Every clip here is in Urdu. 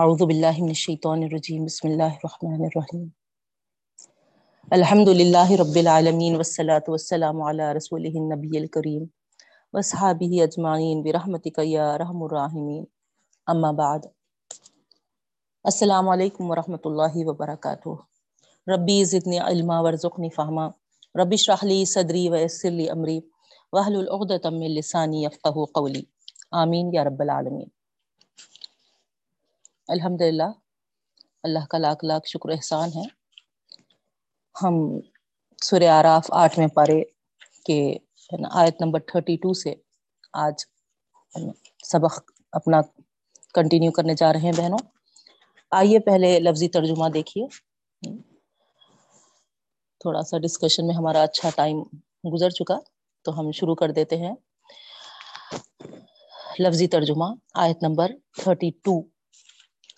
اعوذ باللہ من الشیطان الرجیم، بسم اللہ الرحمن الرحیم. الحمد للہ رب العالمین، والصلاة والسلام علی رسولہ النبی الکریم وصحابہ اجمعین، برحمتک یا رحم الراحمین. اما بعد، السلام علیکم ورحمۃ اللہ وبرکاتہ. ربی زدنی علما، ورزقنی فہما. رب اشرح لی صدری ویسر لی امری. واحلل عقدۃ من لسانی یفقهوا قولی. آمین یا رب العالمین. الحمد للہ اللہ کا لاکھ لاکھ شکر احسان ہے۔ ہم سورہ آراف آٹھویں پارے کے آیت نمبر تھرٹی ٹو سے آج سبق اپنا کنٹینیو کرنے جا رہے ہیں بہنوں۔ آئیے پہلے لفظی ترجمہ دیکھیے۔ تھوڑا سا ڈسکشن میں ہمارا اچھا ٹائم گزر چکا، تو ہم شروع کر دیتے ہیں۔ لفظی ترجمہ، آیت نمبر تھرٹی ٹو۔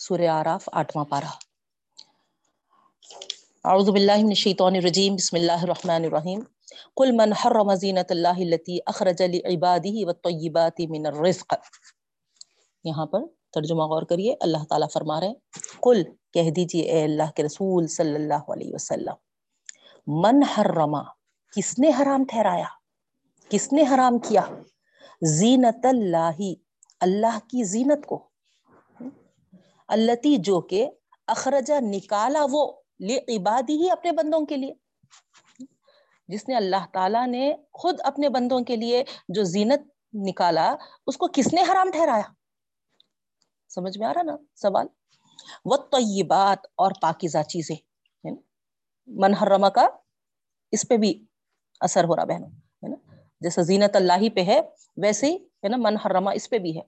سورہ آراف، آٹھواں پارہ۔ اعوذ باللہ من الشیطان الرجیم، بسم اللہ الرحمن الرحیم۔ قل من حرم زینت اللہ التي اخرج لعباده والطیبات من الرزق۔ یہاں پر ترجمہ غور کریے، اللہ تعالیٰ فرما رہے ہیں، قل کہہ دیجیے اے اللہ کے رسول صلی اللہ علیہ وسلم، من حرم، کس نے حرام ٹھہرایا؟ کس نے حرام کیا؟ زینت اللہ اللہ کی زینت کو۔ التی جو کہ اخرجا نکالا وہ لے عبادی ہی اپنے بندوں کے لیے۔ جس نے اللہ تعالیٰ نے خود اپنے بندوں کے لیے جو زینت نکالا، اس کو کس نے حرام ٹھہرایا؟ سمجھ میں آ رہا نا سوال؟ وہ طیبات اور پاکیزہ چیزیں۔ من حرمہ کا اس پہ بھی اثر ہو رہا بہنوں، ہے نا؟ جیسا زینت اللہ ہی پہ ہے، ویسے ہی، ہے نا؟ من حرمہ اس پہ بھی ہے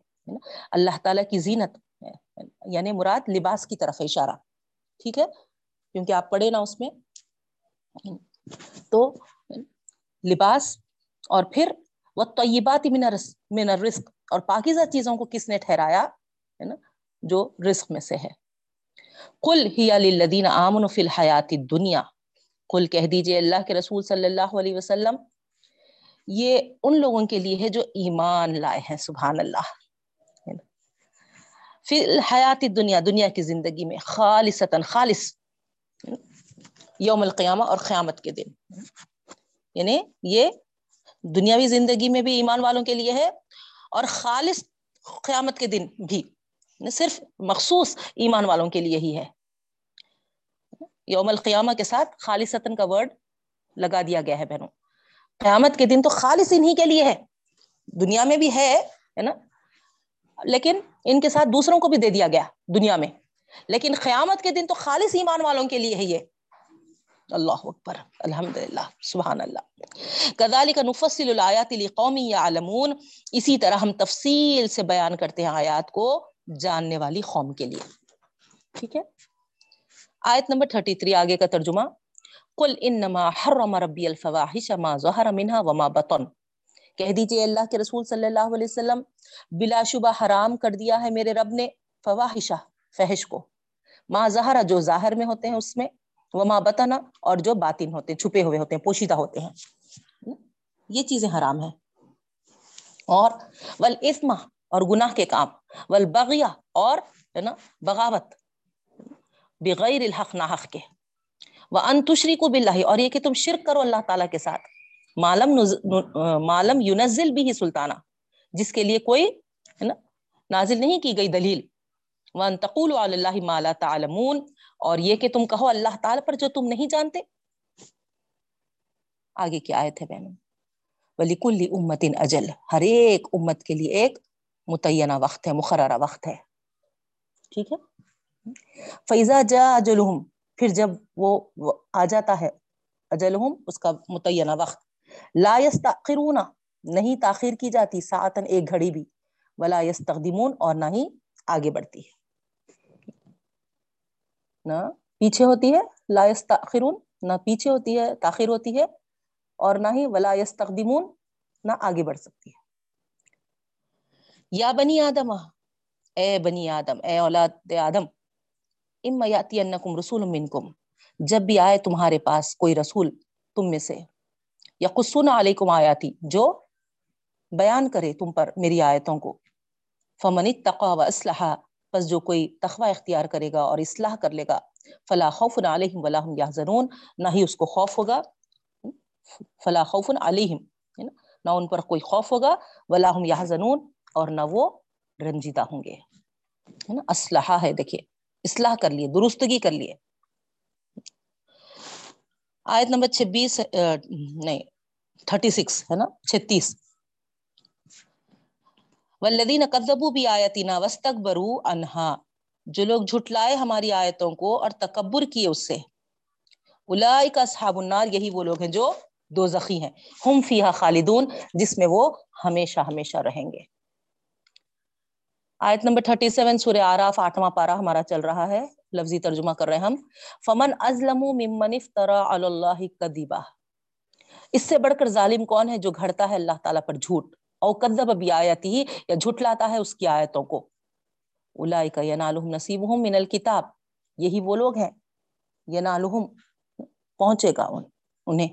اللہ تعالیٰ کی زینت۔ یعنی مراد لباس کی طرف اشارہ۔ ٹھیک ہے؟ کیونکہ آپ پڑھے نا اس میں۔ تو لباس اور پھر وہ طیبات من الرزق۔ اور پاکیزہ چیزوں کو کس نے ٹھہرایا؟ ہے نا؟ جو رزق میں سے ہے۔ کل ہی للذین آمنوا فی الحیات الدنیا کل کہہ دیجیے اللہ کے رسول صلی اللہ علیہ وسلم، یہ ان لوگوں کے لیے ہے جو ایمان لائے ہیں، سبحان اللہ۔ فی الحیات دنیا دنیا کی زندگی میں، خالصتا، خالص یوم القیامہ اور قیامت کے دن۔ یعنی یہ دنیاوی زندگی میں بھی ایمان والوں کے لیے ہے اور خالص قیامت کے دن بھی۔ یعنی صرف مخصوص ایمان والوں کے لیے ہی ہے۔ یوم القیامہ کے ساتھ خالصتاً کا ورڈ لگا دیا گیا ہے بہنوں۔ قیامت کے دن تو خالص انہی کے لیے ہے۔ دنیا میں بھی ہے نا؟ لیکن ان کے ساتھ دوسروں کو بھی دے دیا گیا دنیا میں۔ لیکن قیامت کے دن تو خالص ایمان والوں کے لیے ہے یہ۔ اللہ اکبر الحمد للہ سبحان اللہ کدالی کا نفصل الایات قومی یا علمون اسی طرح ہم تفصیل سے بیان کرتے ہیں آیات کو جاننے والی قوم کے لیے۔ ٹھیک ہے؟ آیت نمبر 33 آگے کا ترجمہ۔ قل انما حرم ربی الفواحش ما ظہر منها وما بطن۔ کہہ دیجیے اللہ کے رسول صلی اللہ علیہ وسلم، بلا شبہ حرام کر دیا ہے میرے رب نے فواہشہ فحش کو۔ ما ظہر، جو ظاہر میں ہوتے ہیں اس میں، وما بطنا اور جو باطن ہوتے ہیں، چھپے ہوئے ہوتے ہیں، پوشیدہ ہوتے ہیں۔ یہ چیزیں حرام ہیں۔ اور والاسم اور گناہ کے کام۔ والبغیہ، اور ہے نا، بغاوت۔ بغیر الحق، ناحق کے۔ وان تشرکوا باللہ اور یہ کہ تم شرک کرو اللہ تعالیٰ کے ساتھ۔ معلم معلم یونزل بھی ہی سلطانہ۔ جس کے لیے کوئی، ہے نا، نازل نہیں کی گئی دلیل۔ وان تقول علی اللہ ما لا تعلمون۔ اور یہ کہ تم کہو اللہ تعالی پر جو تم نہیں جانتے۔ آگے کی آیت ہے بہنوں؟ ولیکل امت اجل ہر ایک امت کے لیے ایک متعینہ وقت ہے، مقررہ وقت ہے۔ ٹھیک ہے؟ فیضا جا اجلہم پھر جب وہ آ جاتا ہے اجلہم اس کا متعینہ وقت۔ لا یستاخرون نہیں تاخیر کی جاتی ساعتن ایک گھڑی بھی، ولا یستقدمون اور نہ ہی آگے بڑھتی ہے۔ نہ پیچھے ہوتی ہے، لا یستاخرون نہ پیچھے ہوتی ہے تاخیر ہوتی ہے، اور نہ ہی ولا یستقدمون نہ آگے بڑھ سکتی ہے۔ یا بنی آدم، اے بنی آدم، اے اولاد آدم، اما یاتی انکم رسول منکم، جب بھی آئے تمہارے پاس کوئی رسول تم میں سے یا قصون علیکم آیاتی، جو بیان کرے تم پر میری آیتوں کو۔ فمن اتقا و اسلحہ بس جو کوئی تخوہ اختیار کرے گا اور اصلاح کر لے گا، فلا خوف علیہم ولا هم یحزنون، نہ ہی اس کو خوف ہوگا۔ فلا خوف علیہم نہ ان پر کوئی خوف ہوگا، ولا هم یحزنون، اور نہ وہ رنجیدہ ہوں گے۔ ہے نا؟ اسلحہ ہے، دیکھیے، اصلاح کر لیے، درستگی کر لیے۔ آیت نمبر چھبیس نہیں، تھرٹی سکس ہے نا؟ چھتیس۔ ولدین کدبو بھی آیتینا وسطک برو انہا جو لوگ جھٹلائے ہماری آیتوں کو اور تکبر کیے اس سے۔ الائی کا النار، یہی وہ لوگ ہیں جو دو زخی ہیں۔ ہم فیہا خالدون، جس میں وہ ہمیشہ ہمیشہ رہیں گے۔ آیت نمبر 37 سورہ آراف آٹھواں پارا ہمارا چل رہا ہے۔ لفظی ترجمہ کر رہے ہیں ہم۔ فمن ازلم ممن افترا علی اللہ کذبا اس سے بڑھ کر ظالم کون ہے جو گھڑتا ہے اللہ تعالیٰ پر جھوٹ؟ او کذب بیااتی ہی یا جھٹلاتا ہے اس کی آیتوں کو۔ اولئک ینالہم نصیبہم من الکتاب یہی وہ لوگ ہیں۔ ینالہم پہنچے گا ان انہیں۔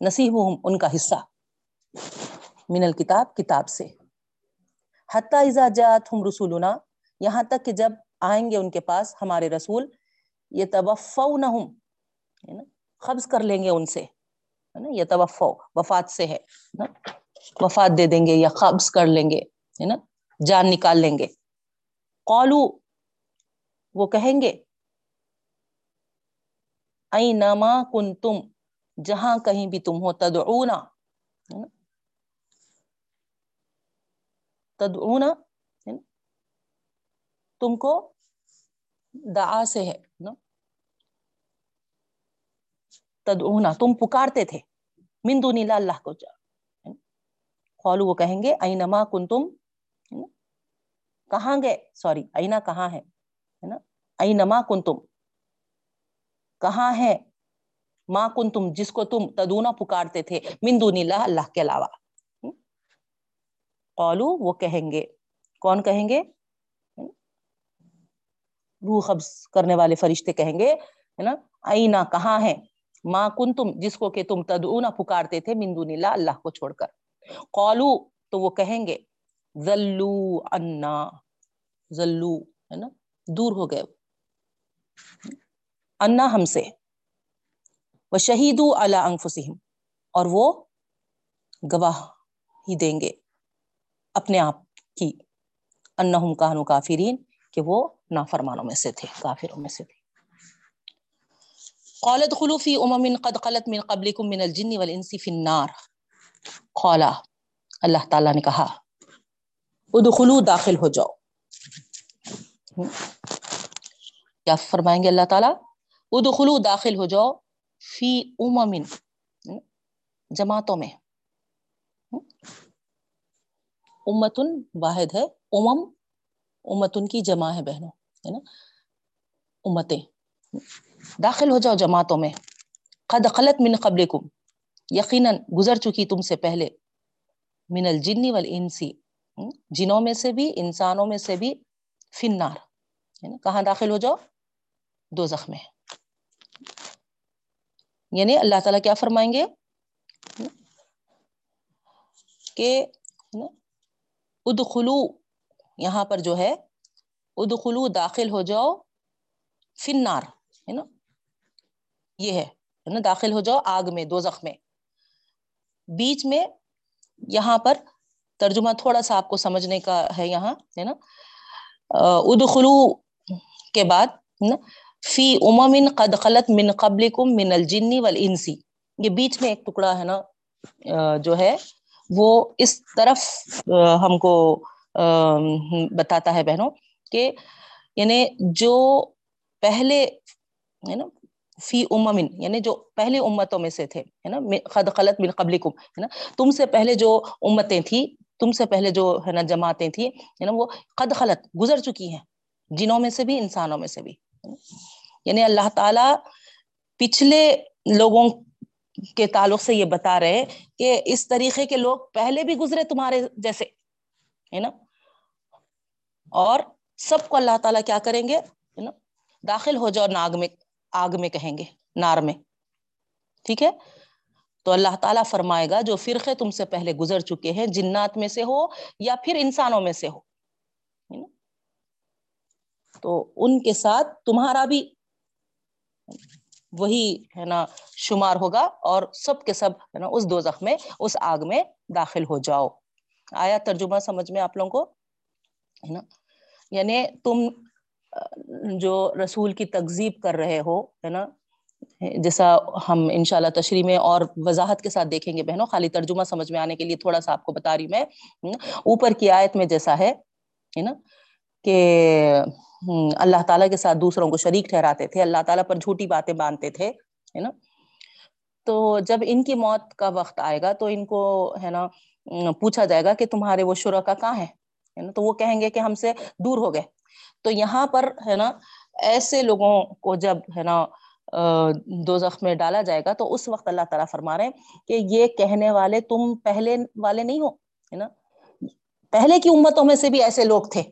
نصیبہم ان کا حصہ۔ من الکتاب کتاب سے۔ حتی اذا جاءتہم رسولنا، یہاں تک کہ جب آئیں گے ان کے پاس ہمارے رسول یہ توفونہم قبض کر لیں گے ان سے یہ توفو وفات سے ہے وفات دے دیں گے یا قبض کر لیں گے، ہے نا، جان نکال لیں گے۔ قالو وہ کہیں گے اینما کنتم، جہاں کہیں بھی تم ہو، تدعونا تدعونا تم کو دعا سے ہے نا؟ تدعونا تم پکارتے تھے۔ من دون اللہ اللہ کو جا قالو وہ کہیں گے اینما کنتم؟ کہاں گئے؟ سوری، اینا کہاں ہے نا؟ اینما کنتم؟ کہاں ہے ماں کن تم جس کو تم تدونا پکارتے تھے، من دون اللہ اللہ کے علاوہ۔ قالو، وہ کہیں گے۔ کون کہیں گے؟ روح قبض کرنے والے فرشتے کہیں گے، ہے نا؟ اینا کہاں ہے ماں کن تم جس کو کہ تم تدعونا پکارتے تھے من دون اللہ اللہ کو چھوڑ کر۔ قالو، تو وہ کہیں گے، ذلو انا ذلو، ہے نا؟ دور ہو گئے۔ انا ہم سے۔ وہ شہیدو علی انفسہم، اور وہ گواہ ہی دیں گے۔ اپنے آپ کی انہم کانو کافرین کہ وہ نافرمانوں میں سے تھے، کافروں میں سے تھے۔ قالت خلو فی امم قد خلت من قبلکم من الجن والانس فی النار۔ قالا اللہ تعالیٰ نے کہا ادخلو داخل ہو جاؤ۔ کیا فرمائیں گے اللہ تعالیٰ؟ ادخلو داخل ہو جاؤ فی امم جماعتوں میں۔ امتن واحد ہے، امم، امتن کی جمع ہے بہنوں، ہے نا؟ امتیں۔ داخل ہو جاؤ جماعتوں میں۔ قد خلط من قبلکم، یقیناً گزر چکی تم سے پہلے۔ من الجن والانسی جنوں میں سے بھی، انسانوں میں سے بھی فنار ہے نا؟ کہاں داخل ہو جاؤ؟ دو زخم میں۔ یعنی اللہ تعالیٰ کیا فرمائیں گے؟ کہ ادخلو، یہاں پر جو ہے، ادخلو داخل ہو جاؤ فنار ہے نا؟ یہ ہے نا؟ داخل ہو جاؤ آگ میں دو زخم میں۔ بیچ میں یہاں پر ترجمہ تھوڑا سا آپ کو سمجھنے کا ہے یہاں، ہے نا؟ ادخلو کے بعد فی امم قد خلت من قبلکم من الجن والانسی۔ یہ بیچ میں ایک ٹکڑا، ہے نا؟ جو ہے وہ اس طرف ہم کو بتاتا ہے بہنوں کہ یعنی جو پہلے، ہے نا، فی امم یعنی جو پہلے امتوں میں سے تھے، ہے نا خد خلط من قبلکم، ہے نا، تم سے پہلے جو امتیں تھی تم سے پہلے جو، ہے نا، جماعتیں تھی ہے نا، وہ قد خلط گزر چکی ہیں، جنوں میں سے بھی، انسانوں میں سے بھی یعنی اللہ تعالی پچھلے لوگوں کے تعلق سے یہ بتا رہے کہ اس طریقے کے لوگ پہلے بھی گزرے تمہارے جیسے، ہے نا؟ اور سب کو اللہ تعالیٰ کیا کریں گے؟ نا؟ داخل ہو جاؤ ناگ میں، آگ میں کہیں گے، نار میں، ٹھیک ہے؟ تو اللہ تعالیٰ فرمائے گا، جو فرقے تم سے پہلے گزر چکے ہیں، جنات میں سے ہو یا پھر انسانوں میں سے ہو تو ان کے ساتھ تمہارا بھی وہی ہے نا شمار ہوگا اور سب کے سب ہے نا اس دو میں، اس آگ میں داخل ہو جاؤ۔ آیا ترجمہ سمجھ میں آپ لوگوں کو؟ ہے نا؟ یعنی تم، جو رسول کی تکزیب کر رہے ہو، ہے نا؟ جیسا ہم انشاءاللہ تشریح میں اور وضاحت کے ساتھ دیکھیں گے بہنوں، خالی ترجمہ سمجھ میں آنے کے لیے تھوڑا سا آپ کو بتا رہی میں۔ اوپر کی آیت میں جیسا ہے نا؟ کہ اللہ تعالیٰ کے ساتھ دوسروں کو شریک ٹھہراتے تھے، اللہ تعالیٰ پر جھوٹی باتیں باندھتے تھے، ہے نا؟ تو جب ان کی موت کا وقت آئے گا تو ان کو، ہے نا، پوچھا جائے گا کہ تمہارے وہ شرکا کہاں ہے نا؟ تو وہ کہیں گے کہ ہم سے دور ہو گئے۔ تو یہاں پر، ہے نا، ایسے لوگوں کو جب، ہے نا دو زخم میں ڈالا جائے گا تو اس وقت اللہ تعالیٰ فرما رہے ہیں کہ یہ کہنے والے تم پہلے والے نہیں ہو، ہے نا؟ پہلے کی امتوں میں سے بھی ایسے لوگ تھے۔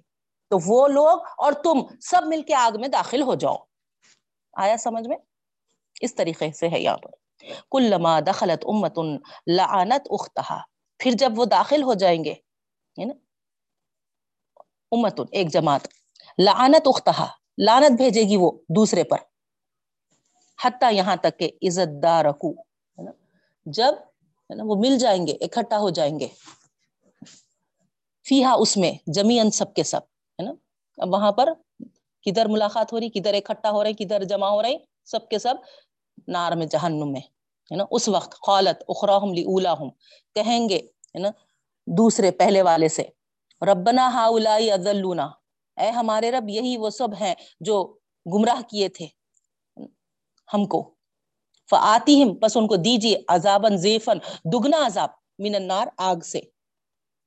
تو وہ لوگ اور تم سب مل کے آگ میں داخل ہو جاؤ۔ آیا سمجھ میں؟ اس طریقے سے ہے یہاں پر۔ کل لما دخلت امت لعنت اختہا۔ پھر جب وہ داخل ہو جائیں گے نا؟ امت ایک جماعت۔ لعنت اختہا۔ لانت بھیجے گی وہ دوسرے پر۔ حتیٰ یہاں تک کہ عزت دار رکھو، ہے نا؟ جب، ہے نا، وہ مل جائیں گے، اکٹھا ہو جائیں گے۔ فیحا اس میں جمی سب کے سب۔ وہاں پر کدھر ملاقات ہو رہی، کدھر اکٹھا ہو رہے، کدھر جمع ہو رہے، سب کے سب نار میں، جہنم میں، ہے نا؟ اس وقت خالت اخراہم لی اولا ہوں کہیں گے، ہے نا، دوسرے پہلے والے سے، ربنا ہا اے ہمارے رب، یہی وہ سب ہیں جو گمراہ کیے تھے ہم کو۔ فآتی ہم پس ان کو دیجیے عذابن زیفن دگنا عذاب، من النار، آگ سے۔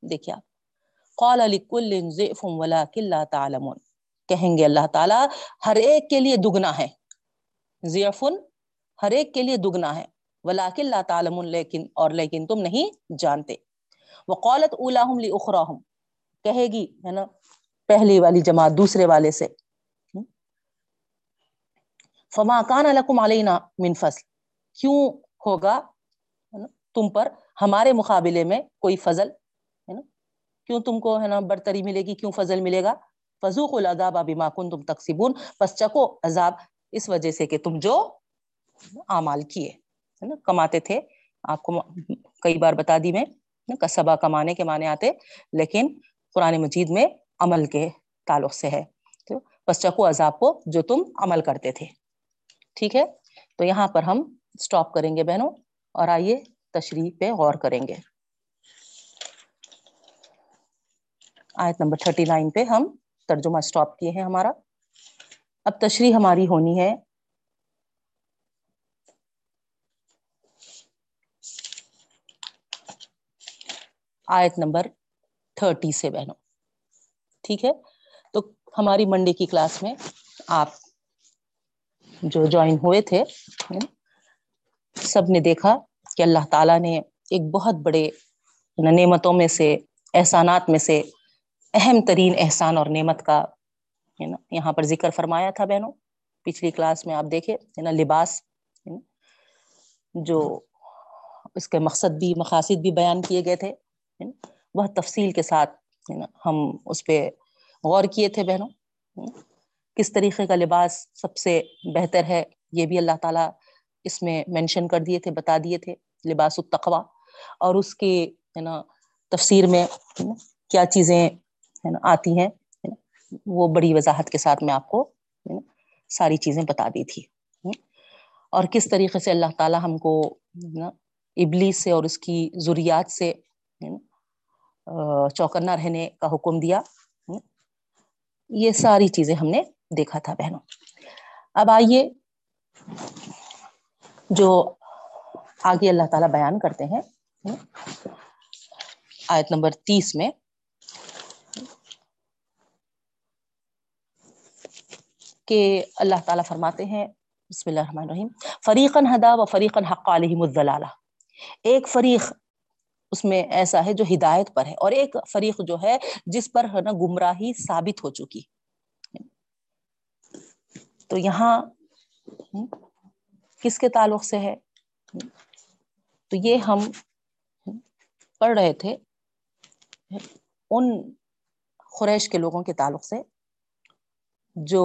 دیکھیں آپ قال لکل ضعف ولکن لا تعلمون۔ کہیں گے اللہ تعالیٰ، ہر ایک کے لیے دگنا ہے۔ ضعفن ہر ایک کے لیے دگنا ہے۔ ولیکن لا تعلمون، لیکن، اور لیکن تم نہیں جانتے۔ وقالت اولاہم لاخراہم کہے گی، ہے نا، پہلی والی جماعت دوسرے والے سے۔ فما کان لکم علینا من فضل۔ کیوں ہوگا؟ تم پر ہمارے مقابلے میں کوئی فضل کیوں تم کو ہے نا برتری ملے گی؟ کیوں فضل ملے گا؟ فضوق العذاب بما کنتم تکسبون۔ پس چکو عذاب اس وجہ سے کہ تم جو اعمال کیے، ہے نا، کماتے تھے۔ آپ کو کئی بار بتا دی میں کسبہ کمانے کے معنی آتے، لیکن قرآن مجید میں عمل کے تعلق سے ہے۔ تو پس چکو عذاب کو جو تم عمل کرتے تھے۔ ٹھیک ہے؟ تو یہاں پر ہم اسٹاپ کریں گے بہنوں، اور آئیے تشریح پہ غور کریں گے۔ آیت نمبر تھرٹی نائن پہ ہم ترجمہ اسٹاپ کیے ہیں ہمارا۔ اب تشریح ہماری ہونی ہے۔ آیت نمبر تھرٹی سے بہنوں۔ ٹھیک ہے؟ تو ہماری منڈے کی کلاس میں آپ جو جوائن ہوئے تھے، سب نے دیکھا کہ اللہ تعالیٰ نے ایک بہت بڑے یعنی نعمتوں میں سے، احسانات میں سے اہم ترین احسان اور نعمت کا، ہے نا، یہاں پر ذکر فرمایا تھا بہنوں، پچھلی کلاس میں آپ دیکھے، ہے نا، لباس جو اس کے مقصد بھی، مقاصد بھی بیان کیے گئے تھے بہت تفصیل کے ساتھ ہم اس پہ غور کیے تھے بہنوں کس طریقے کا لباس سب سے بہتر ہے، یہ بھی اللہ تعالیٰ اس میں مینشن کر دیے تھے، بتا دیے تھے، لباس التقوا اور اس کی ہے نا، تفسیر میں کیا چیزیں ہے نا، آتی ہیں وہ بڑی وضاحت کے ساتھ میں آپ کو ساری چیزیں بتا دی تھی اور کس طریقے سے اللہ تعالیٰ ہم کو ابلی سے اور اس کی ضروریات سے چوکنا رہنے کا حکم دیا یہ ساری چیزیں ہم نے دیکھا تھا بہنوں۔ اب آئیے جو آگے اللہ تعالیٰ بیان کرتے ہیں آیت نمبر تیس میں کہ اللہ تعالیٰ فرماتے ہیں، بسم اللہ الرحمن الرحیم فریقن ہدا و فریقن حق علیہم الضلالہ۔ ایک فریق اس میں ایسا ہے جو ہدایت پر ہے، اور ایک فریق جو ہے جس پر ہے نا گمراہی ثابت ہو چکی۔ تو یہاں کس کے تعلق سے ہے؟ تو یہ ہم پڑھ رہے تھے ان خریش کے لوگوں کے تعلق سے، جو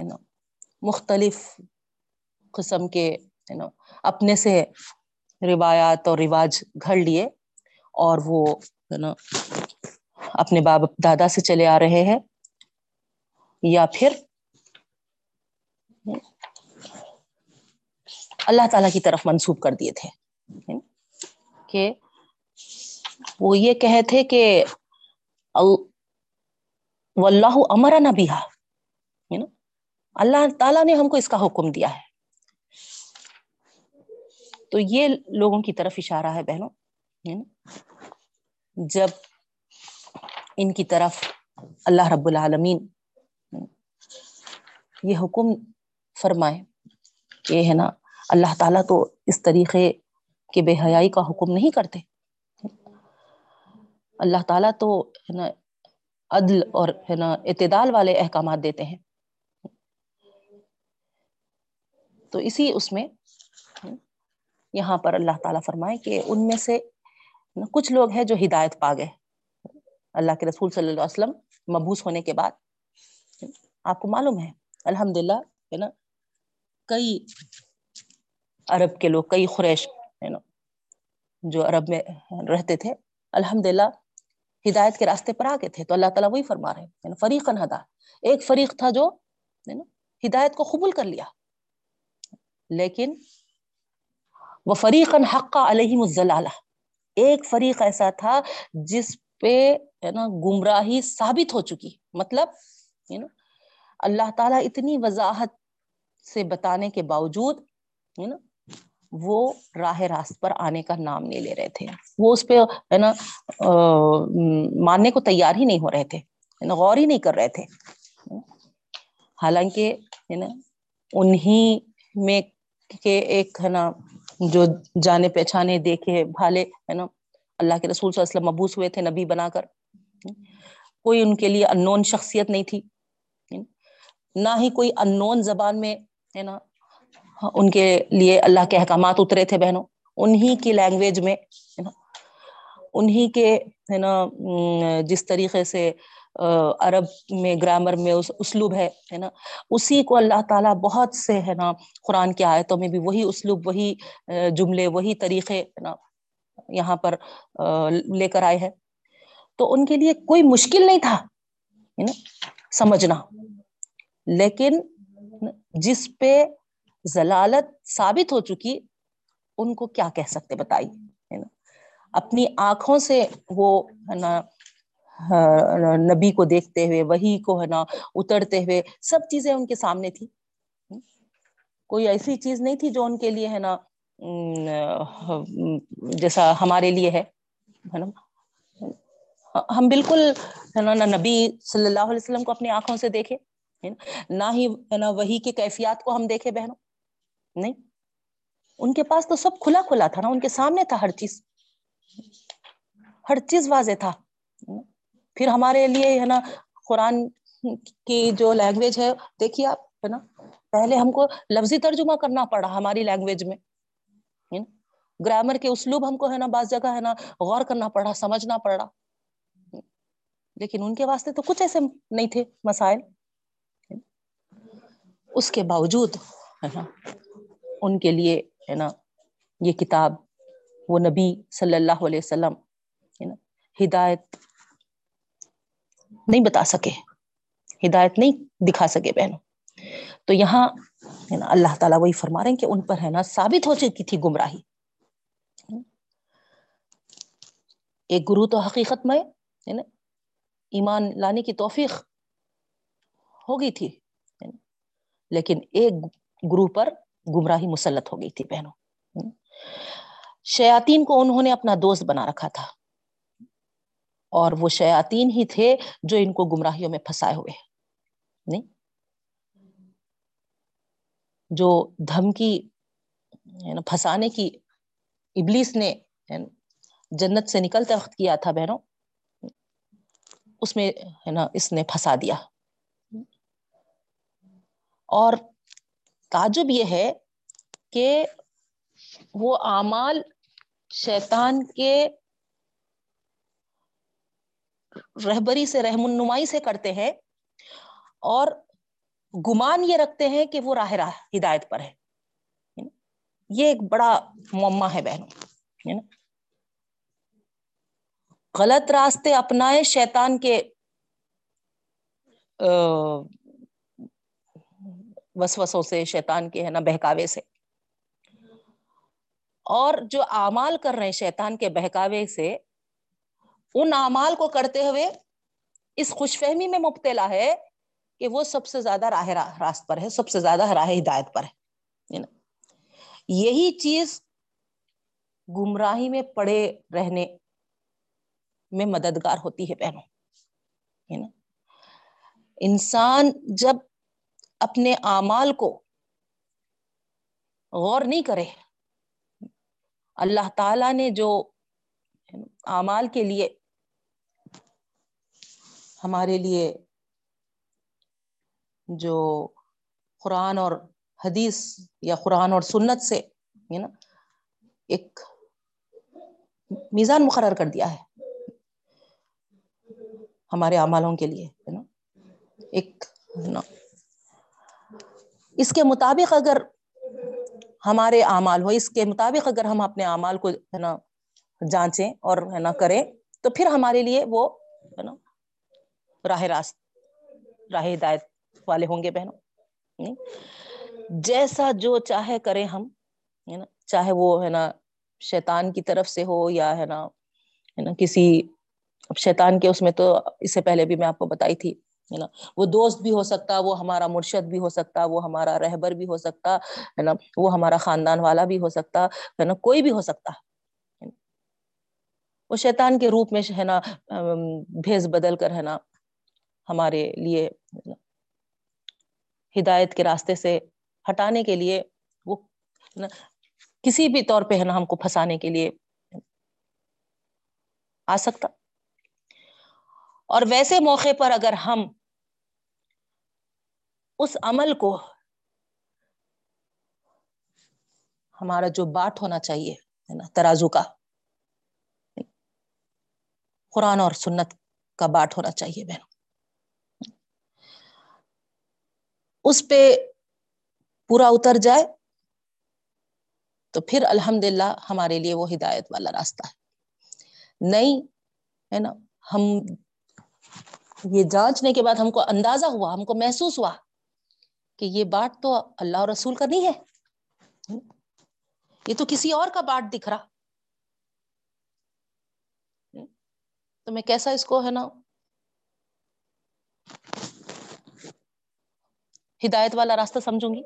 ہے مختلف قسم کے ہے نا اپنے سے روایات اور رواج گھڑ لیے اور وہ ہے نا اپنے باب دادا سے چلے آ رہے ہیں یا پھر اللہ تعالی کی طرف منسوب کر دیے تھے کہ وہ یہ کہے تھے کہ اللہ امر نبیہ اللہ تعالیٰ نے ہم کو اس کا حکم دیا ہے۔ تو یہ لوگوں کی طرف اشارہ ہے بہنوں جب ان کی طرف اللہ رب العالمین یہ حکم فرمائے کہ ہے نا، اللہ تعالیٰ تو اس طریقے کے بے حیائی کا حکم نہیں کرتے۔ اللہ تعالیٰ تو ہے نا، عدل اور ہے نا، اعتدال والے احکامات دیتے ہیں۔ تو اسی اس میں یہاں پر اللہ تعالیٰ فرمائے کہ ان میں سے کچھ لوگ ہیں جو ہدایت پا گئے۔ اللہ کے رسول صلی اللہ علیہ وسلم مبوس ہونے کے بعد آپ کو معلوم ہے الحمد للہ ہے نا، کئی عرب کے لوگ، کئی خریش ہے نا، جو عرب میں رہتے تھے الحمد للہ ہدایت کے راستے پر آگے تھے۔ تو اللہ تعالیٰ وہی فرما رہے یعنی فریقن ہدا۔ ایک فریق تھا جو ہدایت کو قبول کر لیا۔ لیکن وہ فریقن حق علیہ الزلالہ۔ ایک فریق ایسا تھا جس پہ، ہے نا، گمراہی ثابت ہو چکی۔ مطلب نا اللہ تعالیٰ اتنی وضاحت سے بتانے کے باوجود نا وہ راہ راست پر آنے کا نام نہیں لے رہے تھے۔ وہ اس پہ، ہے نا ماننے کو تیار ہی نہیں ہو رہے تھے۔ غور ہی نہیں کر رہے تھے۔ حالانکہ، ہے نا، انہی میں کہ ایک ہے نا جو جانے پہچانے دیکھے بھالے، ہے نا، اللہ کے رسول صلی اللہ علیہ وسلم مبوس ہوئے تھے نبی بنا کر۔ کوئی ان کے لیے انون شخصیت نہیں تھی۔ نہ ہی کوئی انون زبان میں، ہے نا، ان کے لیے اللہ کے احکامات اترے تھے بہنوں۔ انہی کی لینگویج میں انہی کے، ہے نا، جس طریقے سے عرب میں گرامر میں اسلوب ہے نا؟ اسی کو اللہ تعالیٰ بہت سے، ہے نا، قرآن کی آیتوں میں بھی وہی اسلوب، وہی جملے، وہی طریقے نا، یہاں پر لے کر آئے ہیں۔ تو ان کے لیے کوئی مشکل نہیں تھا نا، سمجھنا۔ لیکن جس پہ ضلالت ثابت ہو چکی، ان کو کیا کہہ سکتے، بتائیے نا؟ اپنی آنکھوں سے وہ، ہے نا ہاں، نبی کو دیکھتے ہوئے، وہی کو ہے نا، اترتے ہوئے، سب چیزیں ان کے سامنے تھی کوئی ایسی چیز نہیں تھی جو ان کے لیے ہے نا جیسا ہمارے لیے ہے نا۔ ہم بالکل ہے نا نبی صلی اللہ علیہ وسلم کو اپنی آنکھوں سے دیکھے نہ ہی ہے نا وہی کے کیفیات کو ہم دیکھے بہنوں۔ نہیں، ان کے پاس تو سب کھلا کھلا تھا نا، ان کے سامنے تھا ہر چیز۔ ہر چیز واضح تھا۔ پھر ہمارے لیے ہے نا قرآن کی جو لینگویج ہے، دیکھیے آپ، ہے نا، پہلے ہم کو لفظی ترجمہ کرنا پڑا ہماری لینگویج میں گرامر کے اسلوب ہم کو ہے نا بعض جگہ ہے نا غور کرنا پڑا، سمجھنا پڑا۔ لیکن ان کے واسطے تو کچھ ایسے نہیں تھے مسائل۔ اس کے باوجود، ہے نا، ان کے لیے ہے نا یہ کتاب، وہ نبی صلی اللہ علیہ وسلم، ہے نا، ہدایت نہیں بتا سکے۔ ہدایت نہیں دکھا سکے بہنوں۔ تو یہاں ہے نا اللہ تعالیٰ وہی فرما رہے ہیں کہ ان پر ہے نا ثابت ہو چکی تھی گمراہی۔ ایک گرو تو حقیقت میں ہے نا ایمان لانے کی توفیق ہو گئی تھی، لیکن ایک گروہ پر گمراہی مسلط ہو گئی تھی بہنوں۔ شیاتین کو انہوں نے اپنا دوست بنا رکھا تھا۔ اور وہ شیاتین ہی تھے جو ان کو گمراہیوں میں پھنسائے ہوئے نہیں؟ جو دھمکی یعنی پھنسانے کی ابلیس نے یعنی جنت سے نکلتے وقت کیا تھا بہنوں؟ اس میں ہے نا اس نے پھنسا دیا۔ اور تعجب یہ ہے کہ وہ اعمال شیطان کے رہبری سے رحم نمائی سے کرتے ہیں اور گمان یہ رکھتے ہیں کہ وہ راہ راہ ہدایت پر ہے۔ یہ ایک بڑا مما ہے بہنوں۔ غلط راستے اپنائے شیطان کے وسوسوں سے، شیطان کے، ہے نا، بہکاوے سے۔ اور جو اعمال کر رہے ہیں شیطان کے بہکاوے سے ان اعمال کو کرتے ہوئے اس خوش فہمی میں مبتلا ہے کہ وہ سب سے زیادہ راہ راست پر ہے، سب سے زیادہ راہ ہدایت پر ہے یہی چیز گمراہی میں پڑے رہنے میں مددگار ہوتی ہے بہنوں انسان جب اپنے اعمال کو غور نہیں کرے، اللہ تعالی نے جو اعمال کے لیے ہمارے لیے جو قرآن اور حدیث یا قرآن اور سنت سے نا ایک میزان مقرر کر دیا ہے ہمارے اعمالوں کے لیے ہے نا ایک نا اس کے مطابق اگر ہمارے اعمال ہو، اس کے مطابق اگر ہم اپنے اعمال کو ہے نا جانچیں اور ہے نا کریں، تو پھر ہمارے لیے وہ ہے نا راہ راست راہ ہدایت والے ہوں گے بہنوں جیسا جو چاہے کریں ہم ہے نا چاہے وہ ہے نا شیطان کی طرف سے ہو یا ہے نا ہے نا کسی شیطان کے اس میں تو اس سے پہلے بھی میں آپ کو بتائی تھی ہے نا وہ دوست بھی ہو سکتا وہ ہمارا مرشد بھی ہو سکتا وہ ہمارا رہبر بھی ہو سکتا ہے نا وہ ہمارا خاندان والا بھی ہو سکتا ہے نا کوئی بھی ہو سکتا وہ شیطان کے روپ میں ہے نا بھیس بدل کر ہے نا ہمارے لیے ہدایت کے راستے سے ہٹانے کے لیے، وہ کسی بھی طور پہ ہے نا ہم کو پھنسانے کے لیے آ سکتا۔ اور ویسے موقع پر اگر ہم اس عمل کو، ہمارا جو باٹ ہونا چاہیے، ہے نا، ترازو کا، قرآن اور سنت کا باٹ ہونا چاہیے بہن اس پہ پورا اتر جائے تو پھر الحمد للہ ہمارے لیے وہ ہدایت والا راستہ ہے۔ نہیں، ہے نا، ہم یہ جانچنے کے بعد ہم کو اندازہ ہوا، ہم کو محسوس ہوا کہ یہ بات تو اللہ اور رسول کا نہیں ہے۔ یہ تو کسی اور کا باٹ دکھ رہا۔ تو میں کیسا اس کو، ہے نا ہدایت والا راستہ سمجھوں گی؟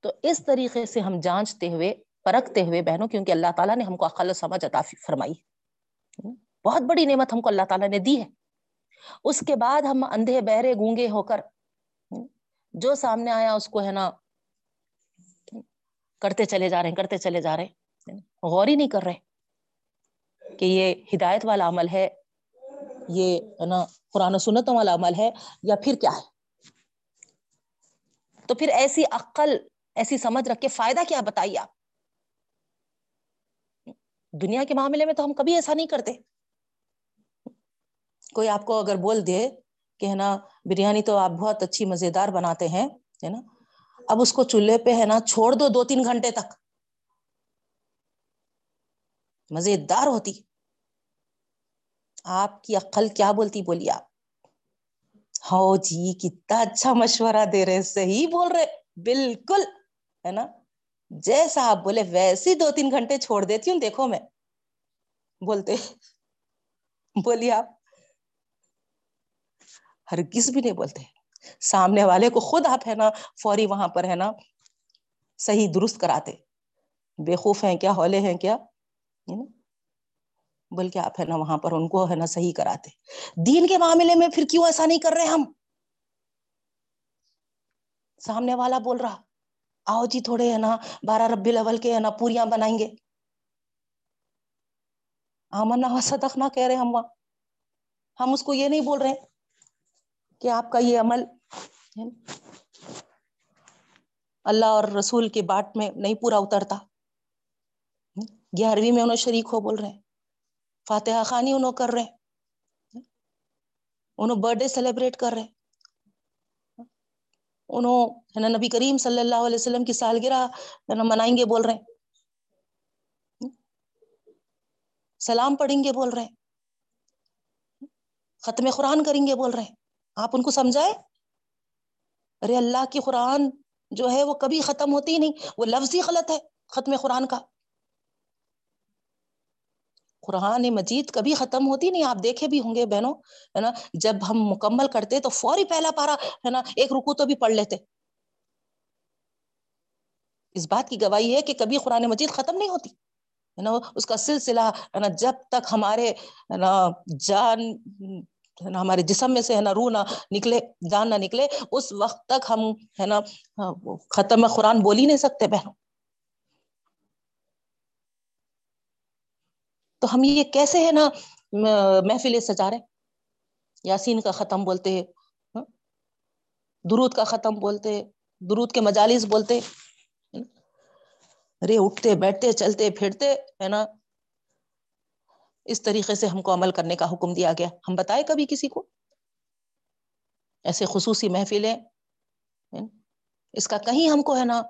تو اس طریقے سے ہم جانچتے ہوئے، پرکھتے ہوئے بہنوں، کیونکہ اللہ تعالیٰ نے ہم کو عقل سمجھ عطا فرمائی بہت بڑی نعمت ہم کو اللہ تعالیٰ نے دی ہے۔ اس کے بعد ہم اندھے بہرے گونگے ہو کر، جو سامنے آیا، اس کو ہے نا، کرتے چلے جا رہے ہیں، کرتے چلے جا رہے ہیں۔ غور ہی نہیں کر رہے کہ یہ ہدایت والا عمل ہے، یہ ہے نا قرآن و سنتوں والا عمل ہے یا پھر کیا ہے۔ تو پھر ایسی عقل، ایسی سمجھ رکھ کے فائدہ کیا بتائیے آپ؟ دنیا کے معاملے میں تو ہم کبھی ایسا نہیں کرتے۔ کوئی آپ کو اگر بول دے کہ ہے نا، بریانی تو آپ بہت اچھی مزیدار بناتے ہیں، ہے نا، اب اس کو چولہے پہ ہے نا چھوڑ دو دو تین گھنٹے تک۔ مزیدار ہوتی۔ آپ کی عقل کیا بولتی بولیے آپ؟ ہاں جی کتنا اچھا مشورہ دے رہے صحیح بول رہے، بالکل، ہے نا؟ جیسا آپ بولے، ویسے دو تین گھنٹے چھوڑ دیتی ہوں، دیکھو میں، بولتے بولیے آپ۔ ہر کس بھی نہیں بولتے۔ سامنے والے کو خود آپ، ہے نا، فوری وہاں پر، ہے نا، صحیح درست کراتے۔ بےخوف ہیں کیا، ہولے ہیں کیا؟ بلکہ آپ ہے نا وہاں پر ان کو ہے نا صحیح کراتے۔ دین کے معاملے میں پھر کیوں ایسا نہیں کر رہے ہم؟ سامنے والا بول رہا، آؤ جی تھوڑے ہے نا بارہ ربی لیول کے ہے نا پوریاں بنائیں گے۔ آمن صدق نہ کہہ رہے ہم وہاں۔ ہم اس کو یہ نہیں بول رہے کہ آپ کا یہ عمل اللہ اور رسول کے باٹ میں نہیں پورا اترتا۔ گیارہویں میں انہوں شریک ہو بول رہے ہیں۔ فاتحہ خانی انہوں کر رہے انہوں برتھ ڈے سیلیبریٹ کر رہے انہوں ہے نا نبی کریم صلی اللہ علیہ وسلم کی سالگرہ ہے نا منائیں گے بول رہے سلام پڑھیں گے بول رہے ختم قرآن کریں گے بول رہے آپ ان کو سمجھائے ارے اللہ کی قرآن جو ہے وہ کبھی ختم ہوتی ہی نہیں، وہ لفظ ہی غلط ہے ختم قرآن کا۔ قرآن مجید کبھی ختم ہوتی نہیں، آپ دیکھے بھی ہوں گے بہنوں، ہے نا؟ جب ہم مکمل کرتے تو فوری پہلا پارا ہے نا، ایک رکو تو بھی پڑھ لیتے۔ اس بات کی گواہی ہے کہ کبھی قرآن مجید ختم نہیں ہوتی، ہے نا؟ اس کا سلسلہ، ہے نا، جب تک ہمارے، ہے نا، جان ہمارے جسم میں سے، ہے نا، روح نہ نکلے، جان نہ نکلے، اس وقت تک ہم، ہے نا ہاں، ختم قرآن بول ہی نہیں سکتے بہنوں۔ تو ہم یہ کیسے ہے نا محفل سجا رہے یاسین کا ختم بولتے ہاں؟ درود کا ختم بولتے درود کے مجالس بولتے ارے ہاں؟ اٹھتے، بیٹھتے، چلتے، پھرتے، ہے نا؟ اس طریقے سے ہم کو عمل کرنے کا حکم دیا گیا۔ ہم بتائے کبھی کسی کو؟ ایسے خصوصی محفلیں ہاں؟ اس کا کہیں ہم کو ہے نا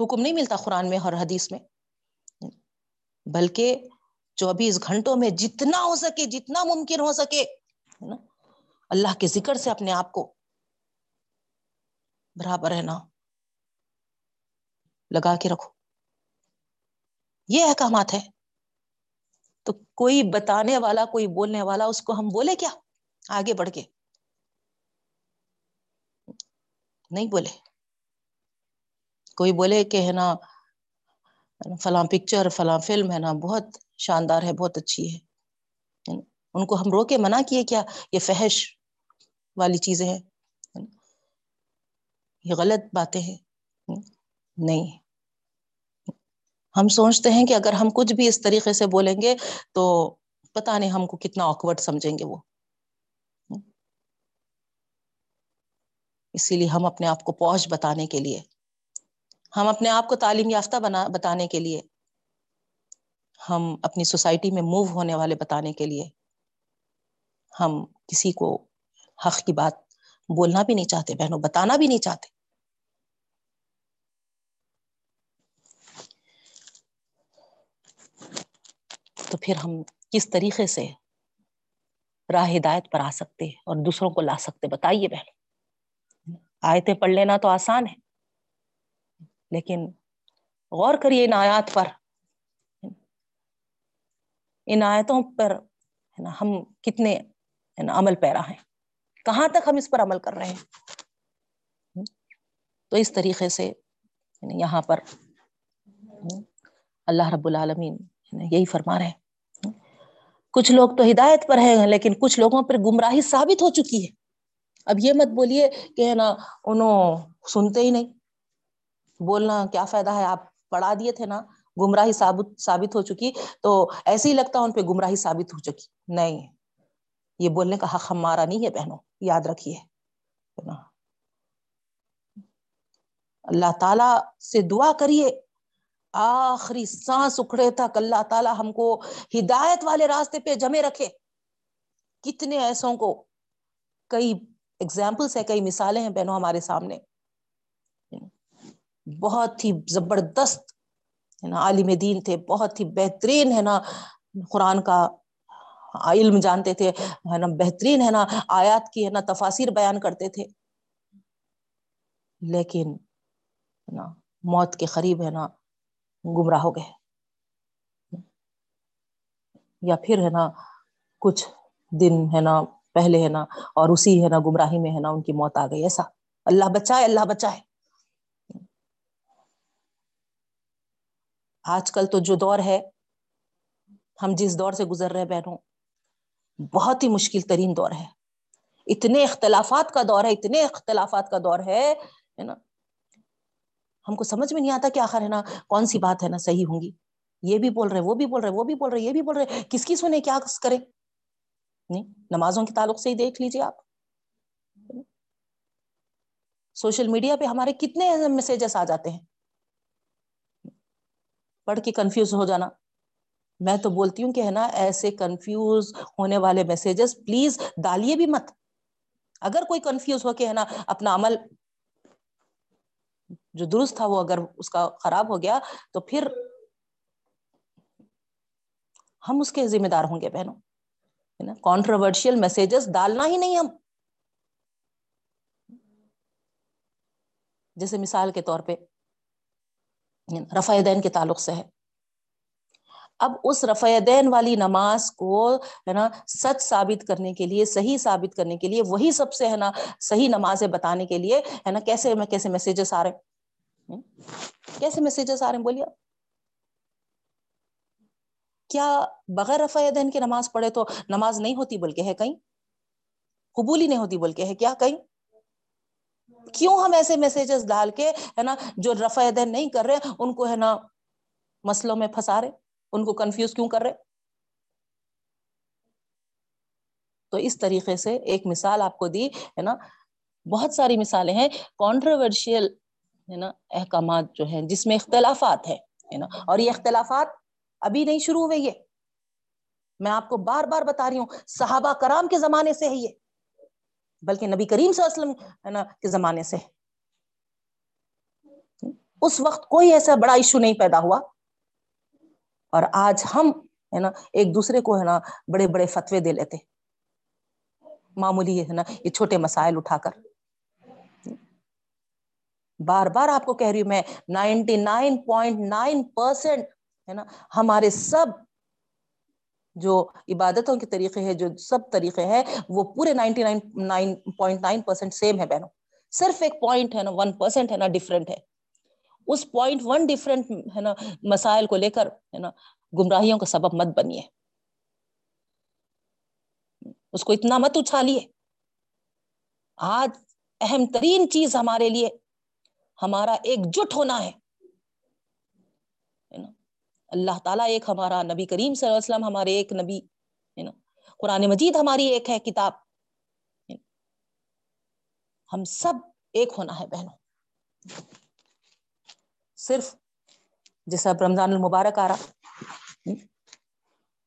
حکم نہیں ملتا قرآن میں اور حدیث میں بلکہ چوبیس گھنٹوں میں جتنا ہو سکے، جتنا ممکن ہو سکے نا؟ اللہ کے ذکر سے اپنے آپ کو برابر ہے نا لگا کے رکھو۔ یہ احکامات ہے تو کوئی بتانے والا، کوئی بولنے والا، اس کو ہم بولے کیا؟ آگے بڑھ کے۔ نہیں بولے۔ کوئی بولے کہ ہے نا، فلاں پکچر فلاں فلم ہے نا، بہت شاندار ہے، بہت اچھی ہے۔ یعنی ان کو ہم رو کے منع کیے، کیا یہ فحش والی چیزیں ہیں؟ یعنی یہ غلط باتیں ہیں۔ نہیں۔ ہم سوچتے ہیں کہ اگر ہم کچھ بھی اس طریقے سے بولیں گے تو پتا نہیں ہم کو کتنا آکورڈ سمجھیں گے وہ۔ اسی لیے ہم اپنے آپ کو پوش بتانے کے لیے، ہم اپنے آپ کو تعلیم یافتہ بنا، بتانے کے لیے۔ ہم اپنی سوسائٹی میں موو ہونے والے بتانے کے لیے ہم کسی کو حق کی بات بولنا بھی نہیں چاہتے، بہنوں، بتانا بھی نہیں چاہتے۔ تو پھر ہم کس طریقے سے راہ ہدایت پر آ سکتے اور دوسروں کو لا سکتے بتائیے بہن آئےتےے پڑھ لینا تو آسان ہے، لیکن غور کریے ان آیات پر۔ ان آیتوں پر ہے نا، ہم کتنے عمل پیرا ہیں؟ کہاں تک ہم اس پر عمل کر رہے ہیں؟ تو اس طریقے سے یہاں پر اللہ رب العالمین یہی فرما رہے ہیں۔ کچھ لوگ تو ہدایت پر ہے لیکن کچھ لوگوں پر گمراہی ثابت ہو چکی ہے۔ اب یہ مت بولیے کہ ہے نا انوں سنتے ہی نہیں۔ بولنا کیا فائدہ ہے؟ آپ پڑھا دیے تھے نا۔ گمراہی ثابت ثابت ہو چکی۔ تو ایسے ہی لگتا ان پہ گمراہی ثابت ہو چکی۔ نہیں، یہ بولنے کا حق ہمارا نہیں ہے بہنوں، یاد رکھیے۔ اللہ تعالی سے دعا کریے۔ آخری سانس اکھڑے تک اللہ تعالی ہم کو ہدایت والے راستے پہ جمے رکھے۔ کتنے ایسوں کو۔ کئی ایگزامپلس ہیں، کئی مثالیں ہیں بہنوں ہمارے سامنے۔ بہت ہی زبردست ہے نا عالم دین تھے بہت ہی بہترین ہے نا قرآن کا علم جانتے تھے ہے نا بہترین ہے نا آیات کی ہے نا تفاصر بیان کرتے تھے لیکن نا موت کے قریب ہے نا گمراہ ہو گئے یا پھر ہے نا کچھ دن ہے نا پہلے ہے نا اور اسی ہے نا گمراہی میں ہے نا ان کی موت آ گئی ایسا اللہ بچائے اللہ بچائے آج کل تو جو دور ہے، ہم جس دور سے گزر رہے بہنوں، بہت ہی مشکل ترین دور ہے۔ اتنے اختلافات کا دور ہے، اتنے اختلافات کا دور ہے نا؟ ہم کو سمجھ میں نہیں آتا کہ آخر ہے نا، کون سی بات ہے نا صحیح ہوں گی؟ یہ بھی بول رہے، وہ بھی بول رہے، وہ بھی بول رہے، یہ بھی بول رہے، کس کی سنے کیا کرے؟ نہیں، نمازوں کے تعلق سے ہی دیکھ لیجیے آپ۔ سوشل میڈیا پہ ہمارے کتنے میسجز آ جاتے ہیں۔ پڑھ کے کنفیوز ہو جانا۔ میں تو بولتی ہوں کہ ہے نا، ایسے کنفیوز ہونے والے میسجز پلیز ڈالیے بھی مت۔ اگر کوئی کنفیوز ہو کے ہے نا، اپنا عمل جو درست تھا وہ اگر اس کا خراب ہو گیا تو پھر ہم اس کے ذمہ دار ہوں گے بہنوں۔ نا کانٹروورشل میسجز ڈالنا ہی نہیں ہم۔ جیسے مثال کے طور پہ رفا دین کے تعلق سے ہے۔ اب اس رفع دین والی نماز کو، ہے نا، سچ ثابت کرنے کے لیے، صحیح ثابت کرنے کے لیے، وہی سب سے، ہے نا، صحیح نمازیں بتانے کے لیے، ہے نا، کیسے میں، کیسے میسجز آ رہے ہیں؟ کیسے میسجز آ رہے ہیں؟ بولیے کیا بغیر رفع دین کی نماز پڑھے تو نماز نہیں ہوتی بلکہ ہے کہیں؟ قبول ہی نہیں ہوتی بلکہ ہے کیا کہیں؟ کیوں ہم ایسے میسجز ڈال کے ہے نا جو رفع دین نہیں کر رہے، ان کو ہے نا مسئلوں میں پھنسا رہے، ان کو کنفیوز کیوں کر رہے؟ تو اس طریقے سے ایک مثال آپ کو دی، ہے نا، بہت ساری مثالیں ہیں کانٹروورشیل ہے نا احکامات جو ہے جس میں اختلافات ہے نا، اور یہ اختلافات ابھی نہیں شروع ہوئے، یہ میں آپ کو بار بار بتا رہی ہوں، صحابہ کرام کے زمانے سے ہے یہ۔ بلکہ نبی کریم صلی اللہ علیہ وسلم ہے نا کے زمانے سے۔ اس وقت کوئی ایسا بڑا ایشو نہیں پیدا ہوا۔ اور آج ہم ہے نا ایک دوسرے کو ہے نا بڑے بڑے فتوے دے لیتے۔ معمولی ہے نا یہ چھوٹے مسائل اٹھا کر۔ بار بار آپ کو کہہ رہی ہوں میں ninety nine point nine percent ہے نا ہمارے سب جو عبادتوں کے طریقے ہے جو سب طریقے ہیں، وہ پورے ninety nine nine point nine percent same ہے بہنوں۔ صرف ایک پوائنٹ ہے نا ون پرسینٹ ہے نا ڈفرنٹ ہے۔ اس پوائنٹ ون ڈفرنٹ ہے نا، مسائل کو لے کر ہے نا، گمراہیوں کا سبب مت بنیے۔ اس کو اتنا مت اچھالیے۔ آج اہم ترین چیز ہمارے لیے، ہمارا ایک جٹ ہونا ہے۔ اللہ تعالیٰ ایک ہمارا نبی کریم صلی اللہ علیہ وسلم، ہمارے ایک نبی ہے نا قرآن مجید ہماری ایک ہے، کتاب۔ ہم سب ایک ہونا ہے بہنوں۔ صرف جیسا اب رمضان المبارک آ رہا،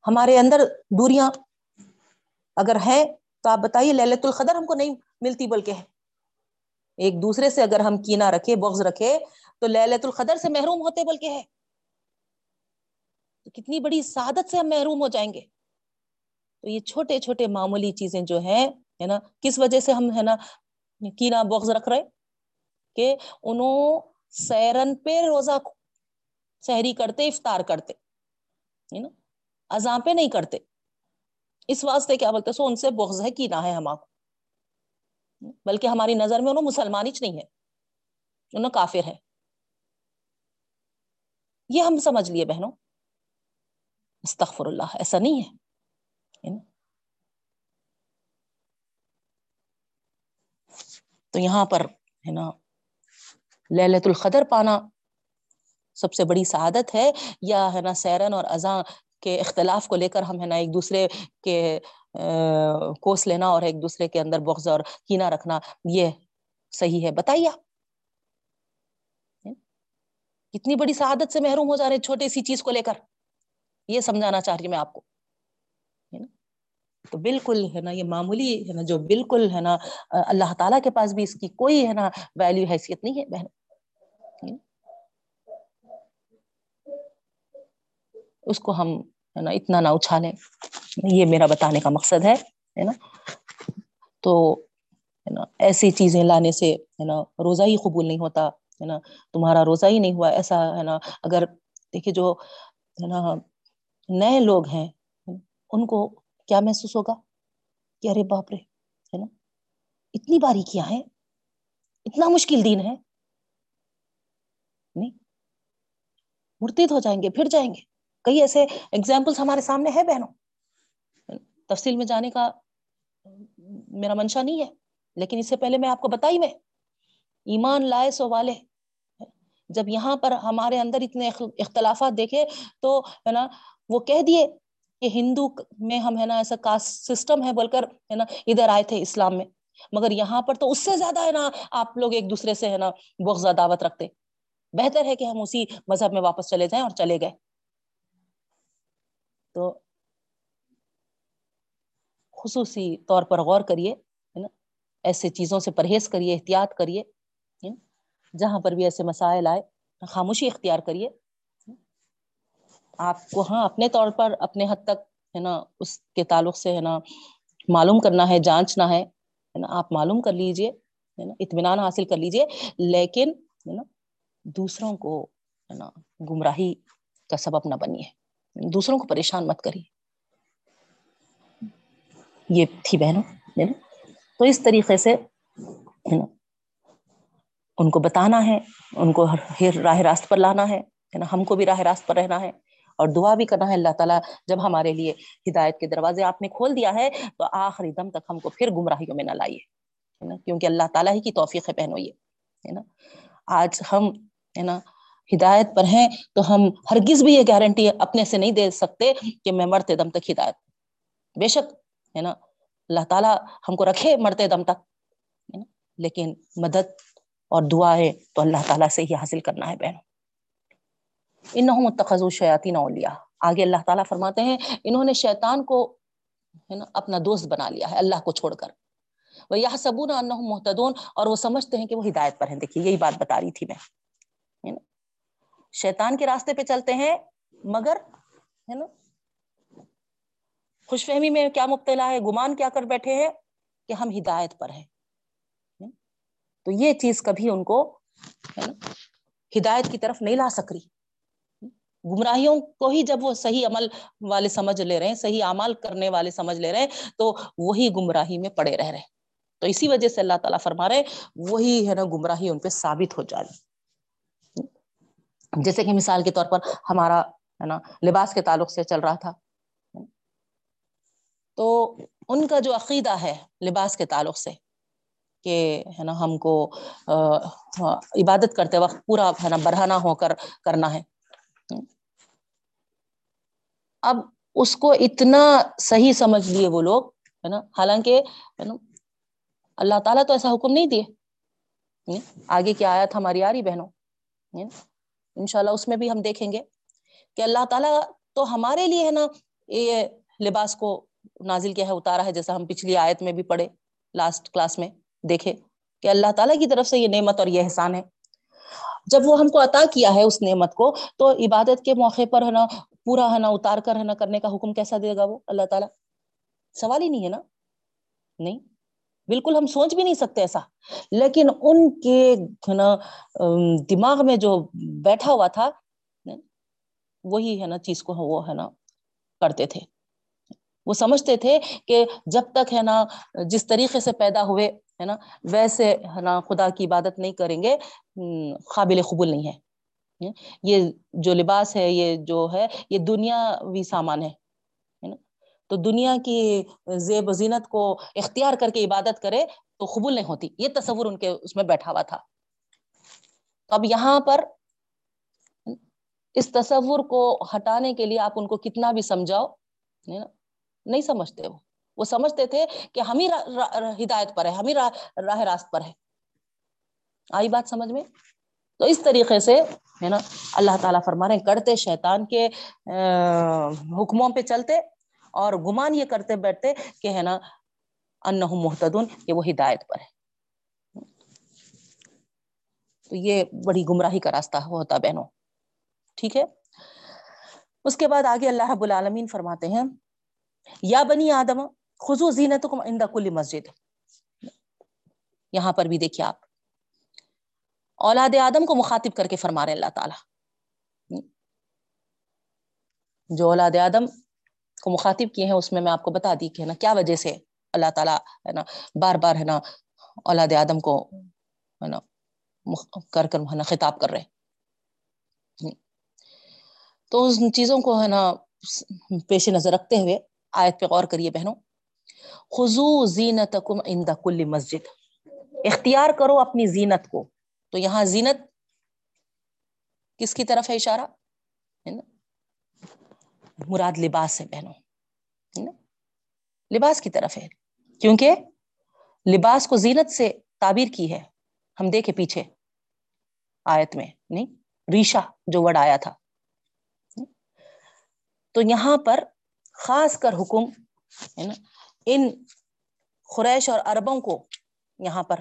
ہمارے اندر دوریاں اگر ہے تو آپ بتائیے للت القدر ہم کو نہیں ملتی بلکہ ہے۔ ایک دوسرے سے اگر ہم کینا رکھے، بغض رکھے، تو للت القدر سے محروم ہوتے بلکہ ہے۔ تو کتنی بڑی سعادت سے ہم محروم ہو جائیں گے۔ تو یہ چھوٹے چھوٹے معمولی چیزیں جو ہے نا، کس وجہ سے ہم، ہے نا کینا بغض رکھ رہے کہ انہوں سیرن پہ روزہ سحری کرتے، افطار کرتے، ہے نا اذاں پہ نہیں کرتے۔ اس واسطے کیا بولتے، سو ان سے بغض ہے، کینا ہے ہما کو بلکہ ہماری نظر میں انہوں مسلمان ہی نہیں ہے انہوں کافر ہے یہ ہم سمجھ لیے بہنوں۔ استغفر اللہ، ایسا نہیں ہے۔ یعنی تو یہاں پر ہے نا للت القدر پانا سب سے بڑی سعادت ہے، یا ہے نا سیرن اور اذاں کے اختلاف کو لے کر ہم ہے نا ایک دوسرے کے کوس لینا اور ایک دوسرے کے اندر بغض اور کینا رکھنا، یہ صحیح ہے۔ بتائیے یعنی کتنی بڑی سعادت سے محروم ہو جا رہے ہیں چھوٹی سی چیز کو لے کر۔ یہ سمجھانا چاہ رہی میں آپ کو۔ تو بالکل ہے نا، یہ معمولی ہے نا، جو بالکل ہے نا، اللہ تعالی کے پاس بھی اس کی کوئی ہے نا ویلو حیثیت نہیں ہے، بہن۔ اس کو ہم ہے نا اتنا نہ اچھالیں۔ یہ میرا بتانے کا مقصد ہے نا؟ تو ہے نا، ایسی چیزیں لانے سے ہے نا، روزہ ہی قبول نہیں ہوتا، ہے نا؟ تمہارا روزہ ہی نہیں ہوا، ایسا ہے نا، اگر دیکھیے جو ہے نا نئے لوگ ہیں، ان کو کیا محسوس ہوگا؟ کہ ارے باپ رے، ہے نا؟ اتنی باری کیا ہے اتنا مشکل دن ہے۔ نہیں، مرتد ہو جائیں گے، پھر جائیں گے۔ کئی ایسے اگزامپلس ہمارے سامنے ہے بہنوں۔ تفصیل میں جانے کا میرا منشا نہیں ہے، لیکن اس سے پہلے میں آپ کو بتائی میں، ایمان لائے سو والے۔ جب یہاں پر ہمارے اندر اتنے اختلافات دیکھے تو، ہے نا وہ کہہ دیے کہ ہندو میں ہم ہے نا ایسا کاسٹ سسٹم ہے بول کر ہے نا ادھر آئے تھے اسلام میں، مگر یہاں پر تو اس سے زیادہ ہے نا آپ لوگ ایک دوسرے سے ہے نا بغض دعوت رکھتے۔ بہتر ہے کہ ہم اسی مذہب میں واپس چلے جائیں اور چلے گئے۔ تو خصوصی طور پر غور کریے، ہے نا، ایسے چیزوں سے پرہیز کریے، احتیاط کریے جہاں پر بھی ایسے مسائل آئے، خاموشی اختیار کریے۔ آپ کو ہاں اپنے طور پر اپنے حد تک ہے نا اس کے تعلق سے ہے نا معلوم کرنا ہے جانچنا ہے نا آپ معلوم کر لیجیے ہے نا اطمینان حاصل کر لیجیے لیکن ہے نا دوسروں کو ہے نا گمراہی کا سبب نہ بنیے دوسروں کو پریشان مت کریے یہ تھی بہنوں تو اس طریقے سے ان کو بتانا ہے ان کو راہ راست پر لانا ہے نا ہم کو بھی راہ راست پر رہنا ہے اور دعا بھی کرنا ہے اللہ تعالیٰ جب ہمارے لیے ہدایت کے دروازے آپ نے کھول دیا ہے، تو آخری دم تک ہم کو پھر گمراہیوں میں نہ لائیے نا؟ کیونکہ اللہ تعالیٰ ہی کی توفیق ہے پہنو یہ، ہے نا؟ آج ہم، ہے نا، ہدایت پر ہیں تو ہم ہرگز بھی یہ گارنٹی اپنے سے نہیں دے سکتے کہ میں مرتے دم تک ہدایت، بے شک، ہے نا؟ اللہ تعالیٰ ہم کو رکھے مرتے دم تک لیکن مدد اور دعا ہے تو اللہ تعالیٰ سے ہی حاصل کرنا ہے بہنوں۔ ان متخذ شیاتی نولیا آگے اللہ تعالیٰ فرماتے ہیں، انہوں نے شیطان کو، ہے نا، اپنا دوست بنا لیا ہے، اللہ کو چھوڑ کر۔ وہ یہ سبون محتدون اور وہ سمجھتے ہیں کہ وہ ہدایت پر ہیں۔ دیکھیے، یہی بات بتا رہی تھی میں۔ شیطان کے راستے پہ چلتے ہیں، مگر، ہے نا خوش فہمی میں کیا مبتلا ہے، گمان کیا کر بیٹھے ہیں کہ ہم ہدایت پر ہیں۔ تو یہ چیز کبھی ان کو ہدایت کی طرف نہیں لا سک رہی گمراہیوں کو ہی جب وہ صحیح عمل والے سمجھ لے رہے ہیں، صحیح اعمال کرنے والے سمجھ لے رہے ہیں، تو وہی گمراہی میں پڑے رہ رہے تو اسی وجہ سے اللہ تعالیٰ فرما رہے وہی ہے نا گمراہی ان پہ ثابت ہو جائے۔ جیسے کہ مثال کے طور پر ہمارا ہے نا لباس کے تعلق سے چل رہا تھا۔ تو ان کا جو عقیدہ ہے لباس کے تعلق سے، کہ ہے نا ہم کو عبادت کرتے وقت پورا ہے نا برہنہ ہو کر کرنا ہے۔ اب اس کو اتنا صحیح سمجھ لیے وہ لوگ، ہے نا؟ حالانکہ اللہ تعالیٰ تو ایسا حکم نہیں دیے۔ آگے کیا آیا تھا ہماری آری بہنوں؟ ان شاء اللہ اس میں بھی ہم دیکھیں گے کہ اللہ تعالیٰ تو ہمارے لیے، ہے نا، یہ لباس کو نازل کیا ہے، اتارا ہے، جیسا ہم پچھلی آیت میں بھی پڑھے لاسٹ کلاس میں دیکھے کہ اللہ تعالیٰ کی طرف سے یہ نعمت اور یہ احسان ہے۔ جب وہ ہم کو عطا کیا ہے اس نعمت کو، تو عبادت کے موقع پر، ہے نا پورا ہے نا، اتار کر ہے نا، کرنے کا حکم کیسا دے گا وہ؟ اللہ تعالیٰ۔ سوال ہی نہیں ہے نا۔ نہیں۔ بالکل ہم سوچ بھی نہیں سکتے ایسا۔ لیکن ان کے نا دماغ میں جو بیٹھا ہوا تھا وہی ہے نا چیز کو وہ ہے نا کرتے تھے۔ وہ سمجھتے تھے کہ جب تک ہے نا جس طریقے سے پیدا ہوئے، ہے نا، ویسے ہے نا خدا کی عبادت نہیں کریں گے قابل قبول نہیں ہے۔ یہ جو لباس ہے، یہ جو ہے، یہ دنیاوی سامان ہے تو دنیا کی زیب و زینت کو اختیار کر کے عبادت کرے تو قبول نہیں ہوتی۔ یہ تصور ان کے اس میں بیٹھا ہوا تھا۔ اب یہاں پر اس تصور کو ہٹانے کے لیے آپ ان کو کتنا بھی سمجھاؤ نہیں سمجھتے وہ۔ وہ سمجھتے تھے کہ ہم ہی ہدایت پر ہے ہم ہی راہ راست پر ہے آئی بات سمجھ میں؟ تو اس طریقے سے، ہے نا، اللہ تعالیٰ فرما رہے کرتے شیطان کے حکموں پہ چلتے اور گمان یہ کرتے بیٹھتے کہ، ہے نا ان محتدن کہ وہ ہدایت پر ہے۔ تو یہ بڑی گمراہی کا راستہ ہوتا بہنوں۔ ٹھیک ہے؟ اس کے بعد آگے اللہ رب العالمین فرماتے ہیں، یا بنی آدم خزو زینت کل مسجد۔ یہاں پر بھی دیکھیے آپ۔ اولاد آدم کو مخاطب کر کے فرما رہے اللہ تعالی۔ جو اولاد آدم کو مخاطب کیے ہیں، اس میں میں آپ کو بتا دی کہ نا، کیا وجہ سے اللہ تعالیٰ ہے نا، بار بار ہے نا اولاد آدم کو ہے نا کر کر ہے نا خطاب کر رہے تو ان چیزوں کو ہے نا پیش نظر رکھتے ہوئے آیت پہ غور کریے بہنوں۔ خزو زینت کل مسجد۔ اختیار کرو اپنی زینت کو۔ تو یہاں زینت کس کی طرف ہے اشارہ؟ ہے نا؟ مراد لباس ہے بہنوں لباس کی طرف ہے، کیونکہ لباس کو زینت سے تعبیر کی ہے۔ ہم دیکھے پیچھے آیت میں، نہیں؟ ریشا جو وڈ آیا تھا۔ تو یہاں پر خاص کر حکم، ہے نا؟ ان خریش اور اربوں کو یہاں پر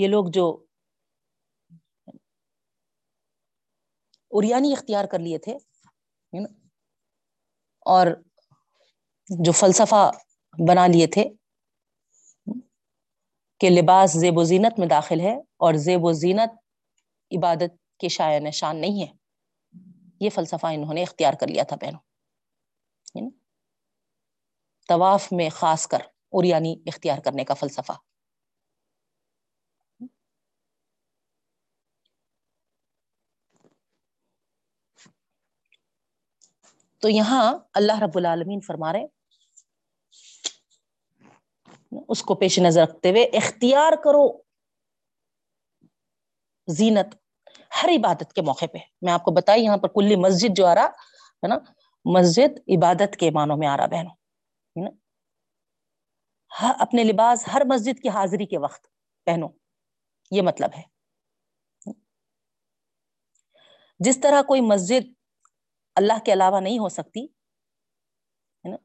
یہ لوگ جو اریانی اختیار کر لیے تھے اور جو فلسفہ بنا لیے تھے کہ لباس زیب و زینت میں داخل ہے اور زیب و زینت عبادت کے شاع نشان نہیں ہے۔ یہ فلسفہ انہوں نے اختیار کر لیا تھا بہنوں طواف میں خاص کر اریانی اختیار کرنے کا فلسفہ۔ تو یہاں اللہ رب العالمین فرما رہے اس کو پیش نظر رکھتے ہوئے اختیار کرو زینت ہر عبادت کے موقع پہ۔ میں آپ کو بتائی، یہاں پر کلی مسجد جو آ رہا ہے نا، مسجد عبادت کے معنوں میں آ رہا بہنوں اپنے لباس ہر مسجد کی حاضری کے وقت پہنو یہ مطلب ہے۔ جس طرح کوئی مسجد اللہ کے علاوہ نہیں ہو سکتی، ہے نا؟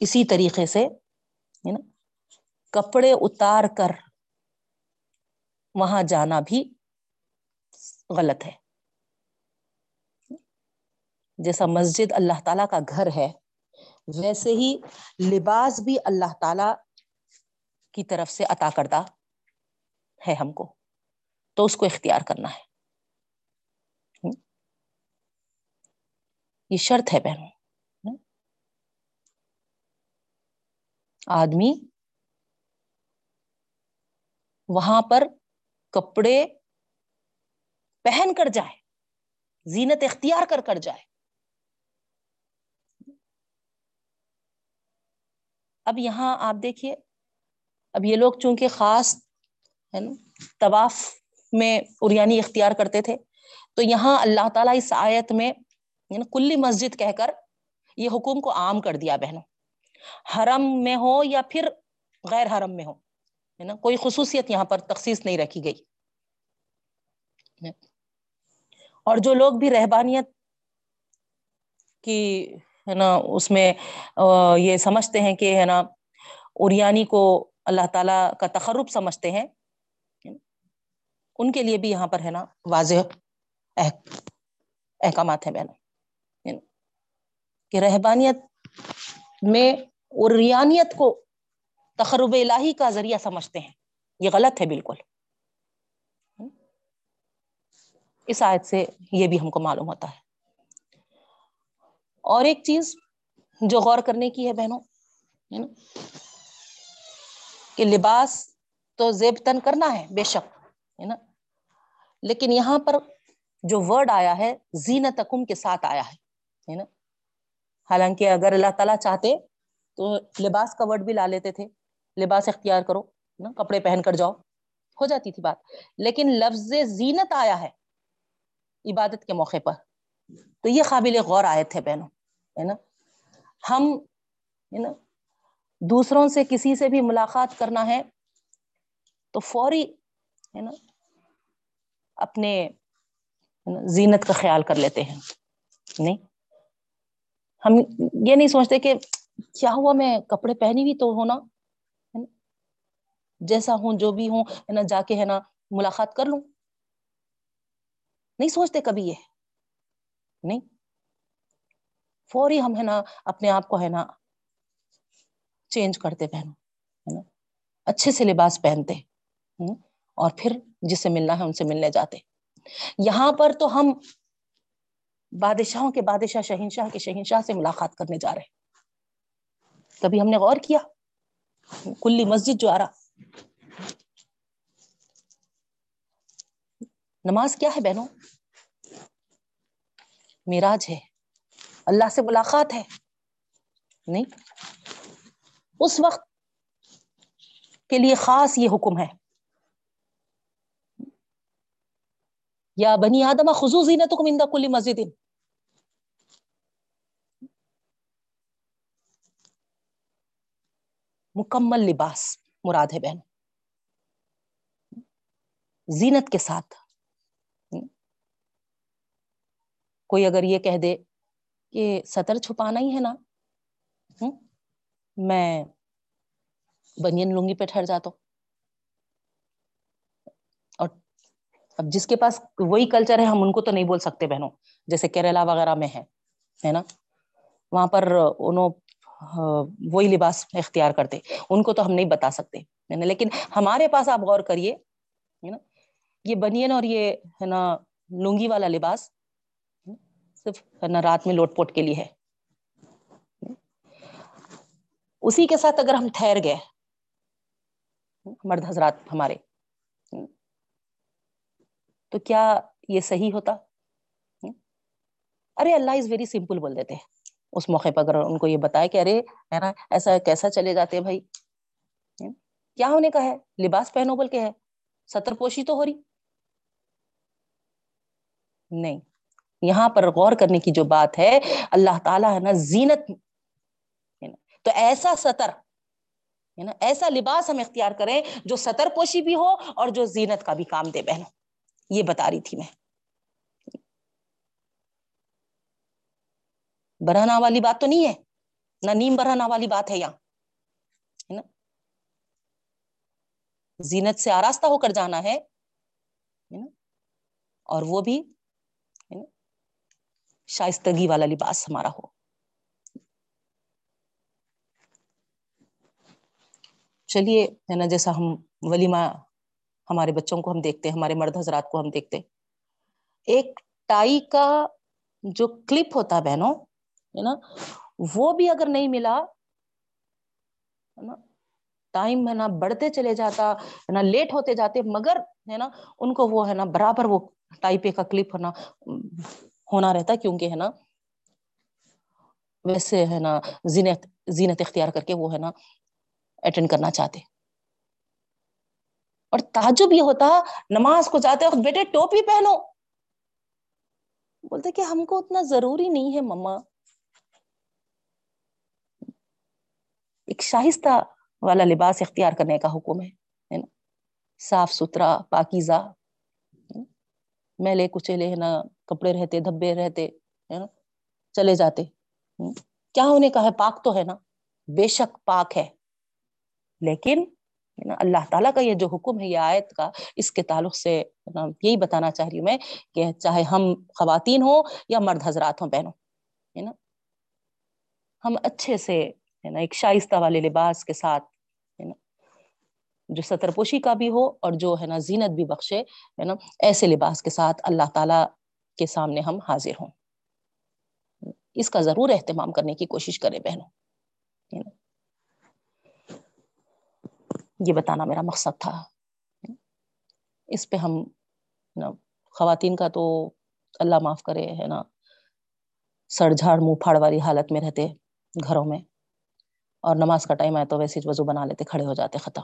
اسی طریقے سے، ہے نا؟ کپڑے اتار کر وہاں جانا بھی غلط ہے۔ جیسا مسجد اللہ تعالی کا گھر ہے، ویسے ہی لباس بھی اللہ تعالی کی طرف سے عطا کردہ ہے ہم کو۔ تو اس کو اختیار کرنا ہے۔ یہ شرط ہے بہنوں۔ آدمی وہاں پر کپڑے پہن کر جائے، زینت اختیار کر کر جائے۔ اب یہاں آپ دیکھیے، اب یہ لوگ چونکہ خاص، ہے نا، طواف میں اریانی اختیار کرتے تھے۔ تو یہاں اللہ تعالیٰ اس آیت میں یعنی کلی مسجد کہہ کر یہ حکم کو عام کر دیا بہنوں۔ حرم میں ہو یا پھر غیر حرم میں ہو، ہے نا؟ کوئی خصوصیت یہاں پر تخصیص نہیں رکھی گئی۔ اور جو لوگ بھی رہبانیت کی، ہے نا، اس میں یہ سمجھتے ہیں کہ، ہے نا اریانی کو اللہ تعالی کا تخرب سمجھتے ہیں۔ ان کے لیے بھی یہاں پر ہے نا واضح احکامات ہیں بہنوں یعنی کہ رہبانیت میں اریانیت کو تخرب الہی کا ذریعہ سمجھتے ہیں. یہ غلط ہے بالکل. اس آیت سے یہ بھی ہم کو معلوم ہوتا ہے. اور ایک چیز جو غور کرنے کی ہے بہنوں یعنی کہ لباس تو زیب تن کرنا ہے، بے شک. ہے نا؟ لیکن یہاں پر جو ورڈ آیا ہے زینت کے ساتھ آیا ہے نا؟ حالانکہ اگر اللہ تعالیٰ چاہتے تو لباس کا ورڈ بھی لا لیتے تھے۔ لباس اختیار کرو نا؟ کپڑے پہن کر جاؤ۔ ہو جاتی تھی بات۔ لیکن لفظ زینت آیا ہے عبادت کے موقع پر۔ تو یہ قابل غور آئے تھے بہنوں، ہے نا؟ ہم، ہے نا؟ دوسروں سے کسی سے بھی ملاقات کرنا ہے تو فوری ہے نا، اپنے زینت کا خیال کر لیتے ہیں۔ نہیں، ہم یہ نہیں سوچتے کہ کیا ہوا میں کپڑے پہنی ہوئی تو ہونا جیسا ہوں، جو بھی ہوں، ہے نا، جا کے ہے نا ملاقات کر لوں۔ نہیں سوچتے کبھی یہ۔ نہیں، فوری ہم ہے نا اپنے آپ کو ہے نا چینج کرتے پہنو، ہے نا، اچھے سے لباس پہنتے اور پھر جس سے ملنا ہے ان سے ملنے جاتے۔ یہاں پر تو ہم بادشاہوں کے بادشاہ، شہنشاہ کے شہنشاہ سے ملاقات کرنے جا رہے۔ کبھی ہم نے غور کیا۔ کلی مسجد جو آ رہا۔ نماز کیا ہے بہنوں؟ میراج ہے۔ اللہ سے ملاقات ہے۔ نہیں۔ اس وقت کے لیے خاص یہ حکم ہے۔ یا بنی آدم خصوصی نہ تو مندا کلی مسجد. مکمل لباس، مراد ہے بہن. زینت کے ساتھ. کوئی اگر یہ کہہ دے کہ سطر چھپانا ہی ہے نا میں بنین لنگی پہ ٹھہر جاتا ہوں اور اب جس کے پاس وہی کلچر ہے، ہم ان کو تو نہیں بول سکتے بہنوں، جیسے کیرلا وغیرہ میں ہے نا؟ وہاں پر انہوں وہی لباس اختیار کرتے، ان کو تو ہم نہیں بتا سکتے لیکن ہمارے پاس آپ غور کریے نا؟ یہ بنین اور یہ، ہے نا، لنگی والا لباس، صرف، ہے نا، رات میں لوٹ پوٹ کے لیے ہے۔ اسی کے ساتھ اگر ہم ٹھہر گئے، مرد حضرات ہمارے تو کیا یہ صحیح ہوتا؟ ارے اللہ از ویری سمپل بول دیتے اس موقع پہ اگر ان کو یہ بتایا کہ ارے ہے نا، ایسا کیسا چلے جاتے بھائی؟ کیا ہونے کا ہے؟ لباس پہنو بول کے ہے۔ ستر پوشی تو ہو رہی۔ نہیں۔ یہاں پر غور کرنے کی جو بات ہے، اللہ تعالیٰ ہے نا زینت۔ تو ایسا سطر نا، ایسا لباس ہم اختیار کریں جو سطر پوشی بھی ہو اور جو زینت کا بھی کام دے بہن یہ بتا رہی تھی میں۔ برہنا والی بات تو نہیں ہے۔ نہ نیم برہنا والی بات ہے یہاں۔ ہے نا؟ زینت سے آراستہ ہو کر جانا ہے۔ اور وہ بھی شائستگی والا لباس ہمارا ہو۔ چلیے، ہے نا، جیسا ہم ولیمہ ہمارے بچوں کو ہم دیکھتے ہیں، ہمارے مرد حضرات کو ہم دیکھتے ایک ٹائی کا جو کلپ ہوتا ہے بہنوں، ہے نا، وہ بھی اگر نہیں ملا نا، ٹائم ہے نا بڑھتے چلے جاتا، ہے نا، لیٹ ہوتے جاتے، مگر، ہے نا، ان کو وہ، ہے نا، برابر وہ ٹائپے کا کلپ ہونا ہونا رہتا، کیونکہ، ہے نا، ویسے، ہے نا، زینت زینت اختیار کر کے وہ، ہے نا اٹینڈ کرنا چاہتے۔ اور تعجب یہ ہوتا، نماز کو جاتے وقت بیٹے ٹوپی پہنو۔ بولتے کہ ہم کو اتنا ضروری نہیں ہے مما۔ ایک شاہستہ والا لباس اختیار کرنے کا حکم ہے نا؟ صاف ستھرا، پاکیزہ۔ میلے کچیلے ہے نا کپڑے رہتے، دھبے رہتے، ہے نا؟ چلے جاتے۔ کیا ہونے کا ہے؟ پاک تو ہے نا؟ بے شک پاک ہے۔ لیکن اللہ تعالیٰ کا یہ جو حکم ہے، یہ آیت کا، اس کے تعلق سے یہی بتانا چاہ رہی ہوں میں کہ چاہے ہم خواتین ہوں یا مرد حضرات ہوں، بہنوں، ہے نا؟ ہم اچھے سے، ہے نا، ایک شائستہ والے لباس کے ساتھ، ہے نا، جو ستر پوشی کا بھی ہو اور جو، ہے نا، زینت بھی بخشے، ہے نا، ایسے لباس کے ساتھ اللہ تعالی کے سامنے ہم حاضر ہوں۔ اس کا ضرور اہتمام کرنے کی کوشش کرے بہنوں یہ بتانا میرا مقصد تھا۔ اس پہ ہم خواتین کا تو اللہ معاف کرے، ہے نا سڑ جھاڑ منہ پھاڑ والی حالت میں رہتے گھروں میں، اور نماز کا ٹائم آئے تو ویسے وضو بنا لیتے، کھڑے ہو جاتے، ختم۔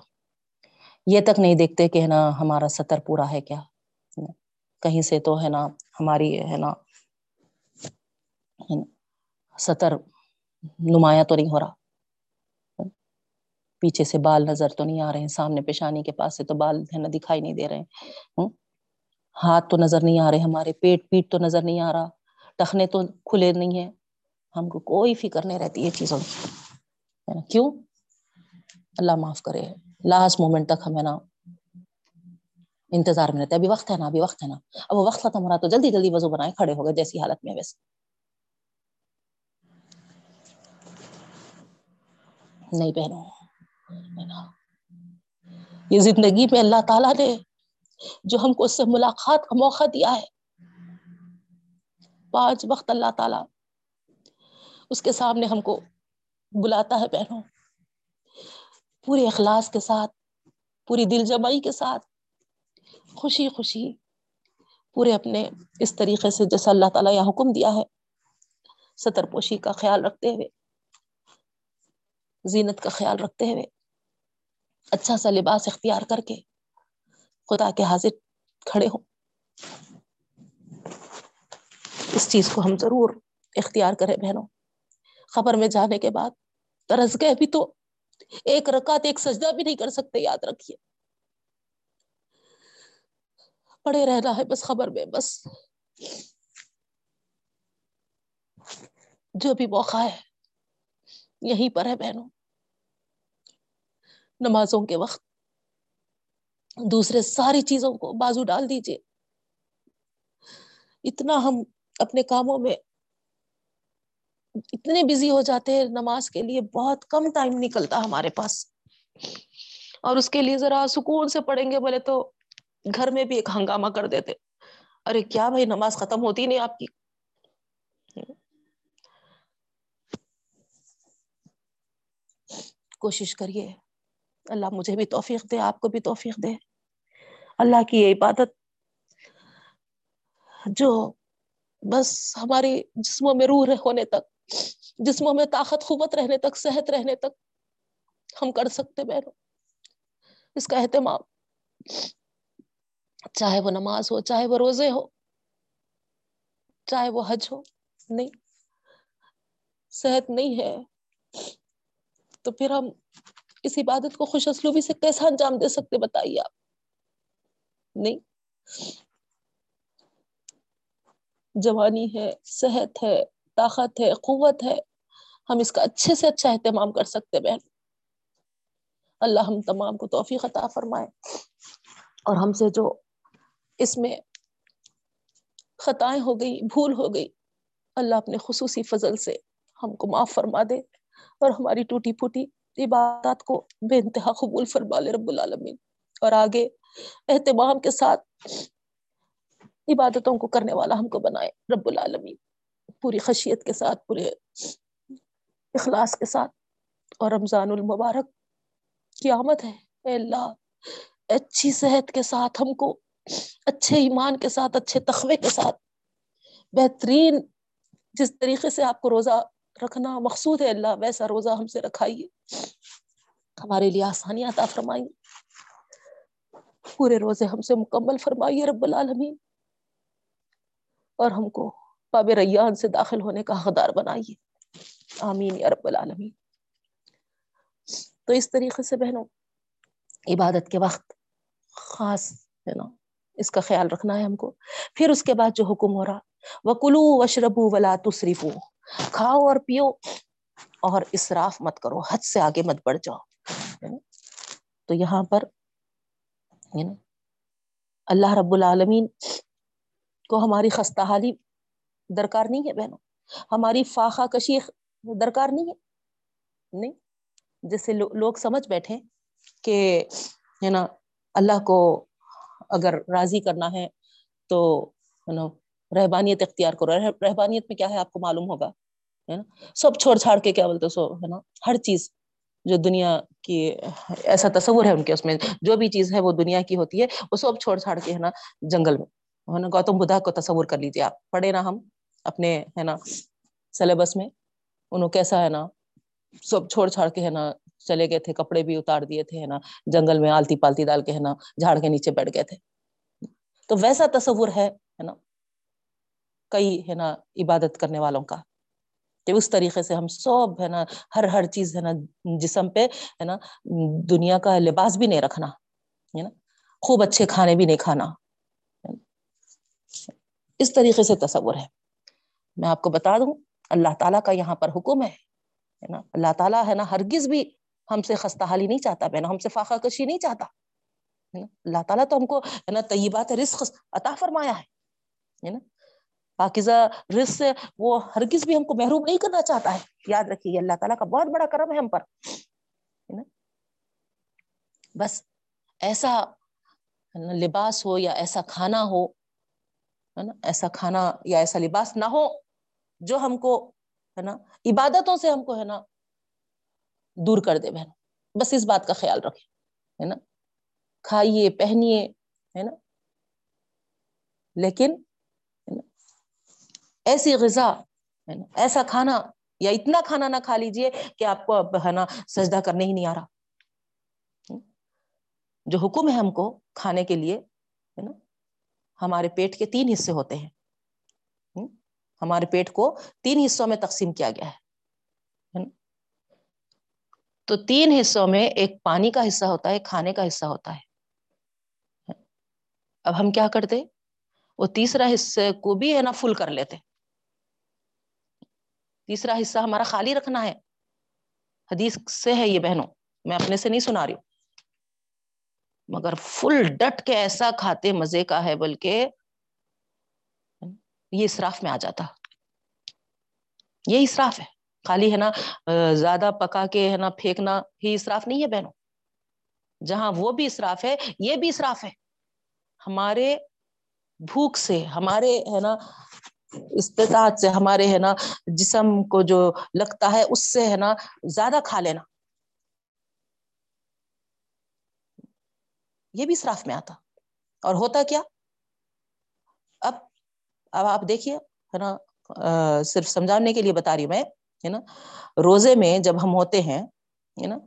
یہ تک نہیں دیکھتے کہ، ہے نا، ہمارا سطر پورا ہے کیا۔ کہیں سے تو، ہے نا، ہماری، ہے نا، سطر نمایاں تو نہیں ہو رہا۔ پیچھے سے بال نظر تو نہیں آ رہے ہیں، سامنے پیشانی کے پاس سے تو بال ہے نا دکھائی نہیں دے رہے ہاتھ تو نظر نہیں آ رہے ہمارے، پیٹ پیٹ تو نظر نہیں آ رہا، ٹخنے تو کھلے نہیں ہے ہم کو کوئی فکر نہیں رہتی یہ چیزوں کیوں؟ اللہ معاف کرے۔ لاسٹ مومنٹ تک ہمیں نا انتظار میں رہتے ابھی وقت ہے نا، ابھی وقت ہے نا۔ اب وہ وقت ختم ہو رہا تو جلدی جلدی وضو بنائے، کھڑے ہو گئے جیسی حالت میں ویسے۔ نہیں پہنو۔ یہ زندگی میں اللہ تعالی نے جو ہم کو اس سے ملاقات کا موقع دیا ہے۔ پانچ وقت اللہ تعالی اس کے سامنے ہم کو بلاتا ہے پہنوں پورے اخلاص کے ساتھ، پوری دل جمعی کے ساتھ، خوشی خوشی، پورے اپنے اس طریقے سے جیسا اللہ تعالی یہ حکم دیا ہے، ستر پوشی کا خیال رکھتے ہوئے، زینت کا خیال رکھتے ہوئے۔ اچھا سا لباس اختیار کر کے خدا کے حاضر کھڑے ہو اس چیز کو ہم ضرور اختیار کریں بہنوں۔ خبر میں جانے کے بعد ترس گئے بھی تو ایک رکعت، ایک سجدہ بھی نہیں کر سکتے، یاد رکھیے۔ پڑے رہنا ہے بس خبر میں، بس۔ جو بھی موقع ہے، یہیں پر ہے بہنوں۔ نمازوں کے وقت دوسرے ساری چیزوں کو بازو ڈال دیجیے اتنا ہم اپنے کاموں میں اتنے بزی ہو جاتے ہیں، نماز کے لیے بہت کم ٹائم نکلتا ہمارے پاس۔ اور اس کے لیے ذرا سکون سے پڑھیں گے بولے تو گھر میں بھی ایک ہنگامہ کر دیتے۔ ارے کیا بھائی، نماز ختم ہوتی نہیں آپ کی۔ کوشش کریے۔ اللہ مجھے بھی توفیق دے، آپ کو بھی توفیق دے۔ اللہ کی یہ عبادت جو بس ہماری جسموں میں روح ہونے تک، جسموں میں طاقت خوبت رہنے تک، صحت رہنے تک ہم کر سکتے بہنوں اس کا اہتمام چاہے وہ نماز ہو، چاہے وہ روزے ہو، چاہے وہ حج ہو، نہیں۔ صحت نہیں ہے تو پھر ہم اس عبادت کو خوش اسلوبی سے کیسا انجام دے سکتے بتائیے آپ؟ نہیں۔ جوانی ہے، صحت ہے، طاقت ہے، قوت ہے۔ ہم اس کا اچھے سے اچھا اہتمام کر سکتے بہن۔ اللہ ہم تمام کو توفیق عطا فرمائے۔ اور ہم سے جو اس میں خطائیں ہو گئی بھول ہو گئی اللہ اپنے خصوصی فضل سے ہم کو معاف فرما دے اور ہماری ٹوٹی پھوٹی عبادات کو بے انتہا قبول فرما لے رب العالمین۔ اور آگے اہتمام کے ساتھ عبادتوں کو کرنے والا ہم کو بنائے رب العالمین۔ پوری خشیت کے ساتھ، پورے اخلاص کے ساتھ۔ اور رمضان المبارک کی آمد ہے۔ اے اللہ، اچھی صحت کے ساتھ ہم کو، اچھے ایمان کے ساتھ، اچھے تخوے کے ساتھ۔ بہترین جس طریقے سے آپ کو روزہ رکھنا، مقصود ہے اللہ، ویسا روزہ ہم سے رکھائیے۔ ہمارے لیے آسانیاں عطا فرمائیے۔ پورے روزے ہم سے مکمل فرمائیے رب العالمین۔ اور ہم کو پاب ریان سے داخل ہونے کا حقدار بنائیے۔ آمین یا رب العالمین۔ تو اس طریقے سے بہنوں، عبادت کے وقت خاص ہے نا، اس کا خیال رکھنا ہے ہم کو۔ پھر اس کے بعد جو حکم ہو رہا وہ کلو وشربو ولا تصریفو کھاؤ اور پیو اور اسراف مت کرو، حد سے آگے مت بڑھ جاؤ۔ تو یہاں پر اللہ رب العالمین کو ہماری خستہ حالی درکار نہیں ہے بہنوں؟ ہماری فاقہ کشی درکار نہیں ہے؟ نہیں۔ جیسے لوگ سمجھ بیٹھے کہ، ہے نا، اللہ کو اگر راضی کرنا ہے تو نا رہبانیت اختیار کرو۔ رہبانیت میں کیا ہے آپ کو معلوم ہوگا، ہے نا؟ سب چھوڑ چھاڑ کے کیا بولتے سو، ہے نا؟ ہر چیز جو دنیا کی ایسا تصور ہے ان کے اس میں، جو بھی چیز ہے وہ دنیا کی ہوتی ہے، وہ سب چھوڑ چھاڑ کے، ہے نا، جنگل میں۔ نا؟ گوتم بدھا کو تصور کر لیجیے آپ۔ پڑھے نا ہم اپنے، ہے نا سلیبس میں۔ انہوں کیسا، ہے نا، سب چھوڑ چھاڑ کے، ہے نا، چلے گئے تھے، کپڑے بھی اتار دیے تھے، ہے نا، جنگل میں آلتی پالتی ڈال کے، ہے نا، جھاڑ کے نیچے بیٹھ گئے تھے۔ تو ویسا تصور ہے نا کئی ہے نا عبادت کرنے والوں کا۔ کہ اس طریقے سے ہم سب ہے نا ہر ہر چیز ہے نا جسم پہ ہے نا دنیا کا لباس بھی نہیں رکھنا، ہے نا، خوب اچھے کھانے بھی نہیں کھانا۔ اس طریقے سے تصور ہے۔ میں آپ کو بتا دوں، اللہ تعالیٰ کا یہاں پر حکم ہے نا، اللہ تعالیٰ ہے نا ہرگز بھی ہم سے خستہ حالی نہیں چاہتا بہنا ہم سے فاقہ کشی نہیں چاہتا اللہ تعالیٰ تو ہم کو ہے نا طیبات رزق عطا فرمایا ہے نا۔ پاکیزہ رزق سے وہ ہرگز بھی ہم کو محروم نہیں کرنا چاہتا ہے۔ یاد رکھیے اللہ تعالیٰ کا بہت بڑا کرم ہے ہم پر۔ بس ایسا لباس ہو یا ایسا کھانا ہو، ہے نا؟ ایسا کھانا یا ایسا لباس نہ ہو جو ہم کو، ہے نا، عبادتوں سے ہم کو، ہے نا، دور کر دے بہن۔ بس اس بات کا خیال رکھے ہے نا؟ کھائیے، پہنیے، ہے نا؟ لیکن ایسی غذا ہے نا ایسا کھانا یا اتنا کھانا نہ کھا لیجیے کہ آپ کو اب ہے نا سجدہ کرنے ہی نہیں آ رہا۔ جو حکم ہے ہم کو کھانے کے لیے، ہے نا، ہمارے پیٹ کے تین حصے ہوتے ہیں۔ ہمارے پیٹ کو تین حصوں میں تقسیم کیا گیا ہے۔ تو تین حصوں میں ایک پانی کا حصہ ہوتا ہے، ایک کھانے کا حصہ ہوتا ہے۔ اب ہم کیا کرتے، وہ تیسرا حصے کو بھی ہے نا فل کر لیتے۔ تیسرا حصہ ہمارا خالی رکھنا ہے۔ حدیث سے ہے یہ بہنوں، میں اپنے سے نہیں سنا رہی ہوں۔ مگر فل ڈٹ کے ایسا کھاتے مزے کا ہے، بلکہ یہ اسراف میں آ جاتا۔ یہ اسراف ہے۔ خالی ہے نا زیادہ پکا کے ہے نا، پھینکنا ہی اسراف نہیں ہے بہنوں۔ جہاں وہ بھی اسراف ہے، یہ بھی اسراف ہے۔ ہمارے بھوک سے، ہمارے ہے نا استطاعت سے ہمارے ہے نا جسم کو جو لگتا ہے اس سے ہے نا زیادہ کھا لینا۔ یہ بھی صراف میں آتا۔ اور ہوتا کیا؟ اب اب آپ دیکھیے، ہے نا صرف سمجھانے کے لیے بتا رہی ہوں میں، ہے نا، روزے میں جب ہم ہوتے ہیں، ہے نا،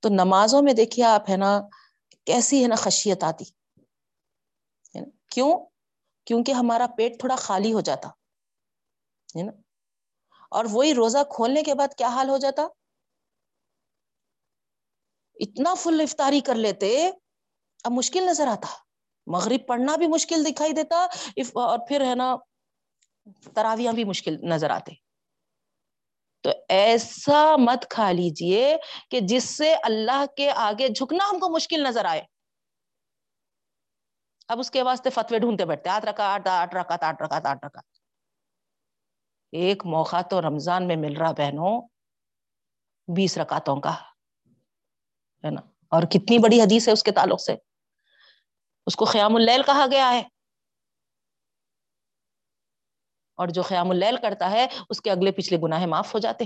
تو نمازوں میں دیکھیے آپ، ہے نا، کیسی، ہے نا، خشیت آتی۔ کیوں؟ کیونکہ ہمارا پیٹ تھوڑا خالی ہو جاتا، ہے نا؟ اور وہی روزہ کھولنے کے بعد کیا حال ہو جاتا؟ اتنا فل افطاری کر لیتے، اب مشکل نظر آتا۔ مغرب پڑھنا بھی مشکل دکھائی دیتا اور پھر، ہے نا، تراویاں بھی مشکل نظر آتے۔ تو ایسا مت کھا لیجیے کہ جس سے اللہ کے آگے جھکنا ہم کو مشکل نظر آئے۔ اب اس کے واسطے فتوے ڈھونڈتے بیٹھتے آٹھ رکھا آٹھ آٹھ رکھا آٹھ رکھا آٹھ رکھا ایک موقع تو رمضان میں مل رہا بہنوں، بیس رکاتوں کا، ہے نا؟ اور کتنی بڑی حدیث ہے اس کے تعلق سے۔ اس کو خیام اللیل کہا گیا ہے۔ اور جو خیام اللیل کرتا ہے، اس کے اگلے پچھلے گناہ معاف ہو جاتے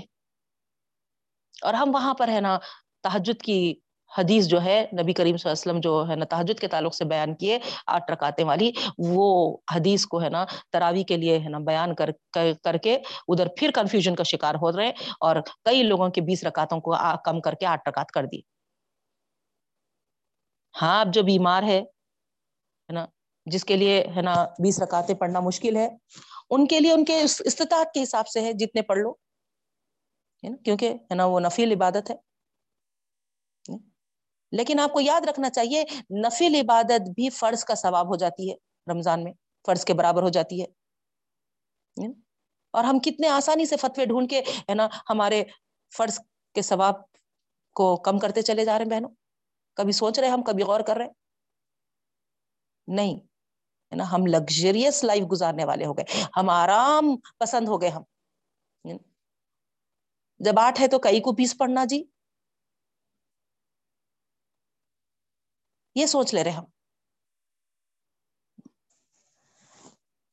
اور ہم وہاں پر ہے نا تحجد کی حدیث جو ہے نبی کریم صلی اللہ علیہ وسلم جو ہے نا تحجد کے تعلق سے بیان کیے آٹھ رکاتے والی، وہ حدیث کو ہے نا تراوی کے لیے ہے نا بیان کر کر کے ادھر پھر کنفیوژن کا شکار ہو رہے ہیں اور کئی لوگوں کے بیس رکاتوں کو کم کر کے آٹھ رکات کر دی۔ ہاں اب جو بیمار ہے نا، جس کے لیے ہے نا بیس رکاتے پڑھنا مشکل ہے، ان کے لیے ان کے استطاعت کے حساب سے ہے جتنے پڑھ لو کیونکہ ہے نا وہ نفیل عبادت ہے۔ لیکن آپ کو یاد رکھنا چاہیے، نفل عبادت بھی فرض کا ثواب ہو جاتی ہے رمضان میں، فرض کے برابر ہو جاتی ہے۔ یعنی، اور ہم کتنے آسانی سے فتوے ڈھونڈ کے، ہے نا، ہمارے فرض کے ثواب کو کم کرتے چلے جا رہے ہیں بہنوں۔ کبھی سوچ رہے ہم، کبھی غور کر رہے نہیں، ہے نا، ہم لگژریس لائف گزارنے والے ہو گئے۔ ہم آرام پسند ہو گئے ہم۔ یعنی، جب آٹھ ہے تو کئی کو پیس پڑنا جی۔ یہ سوچ لے رہے ہم۔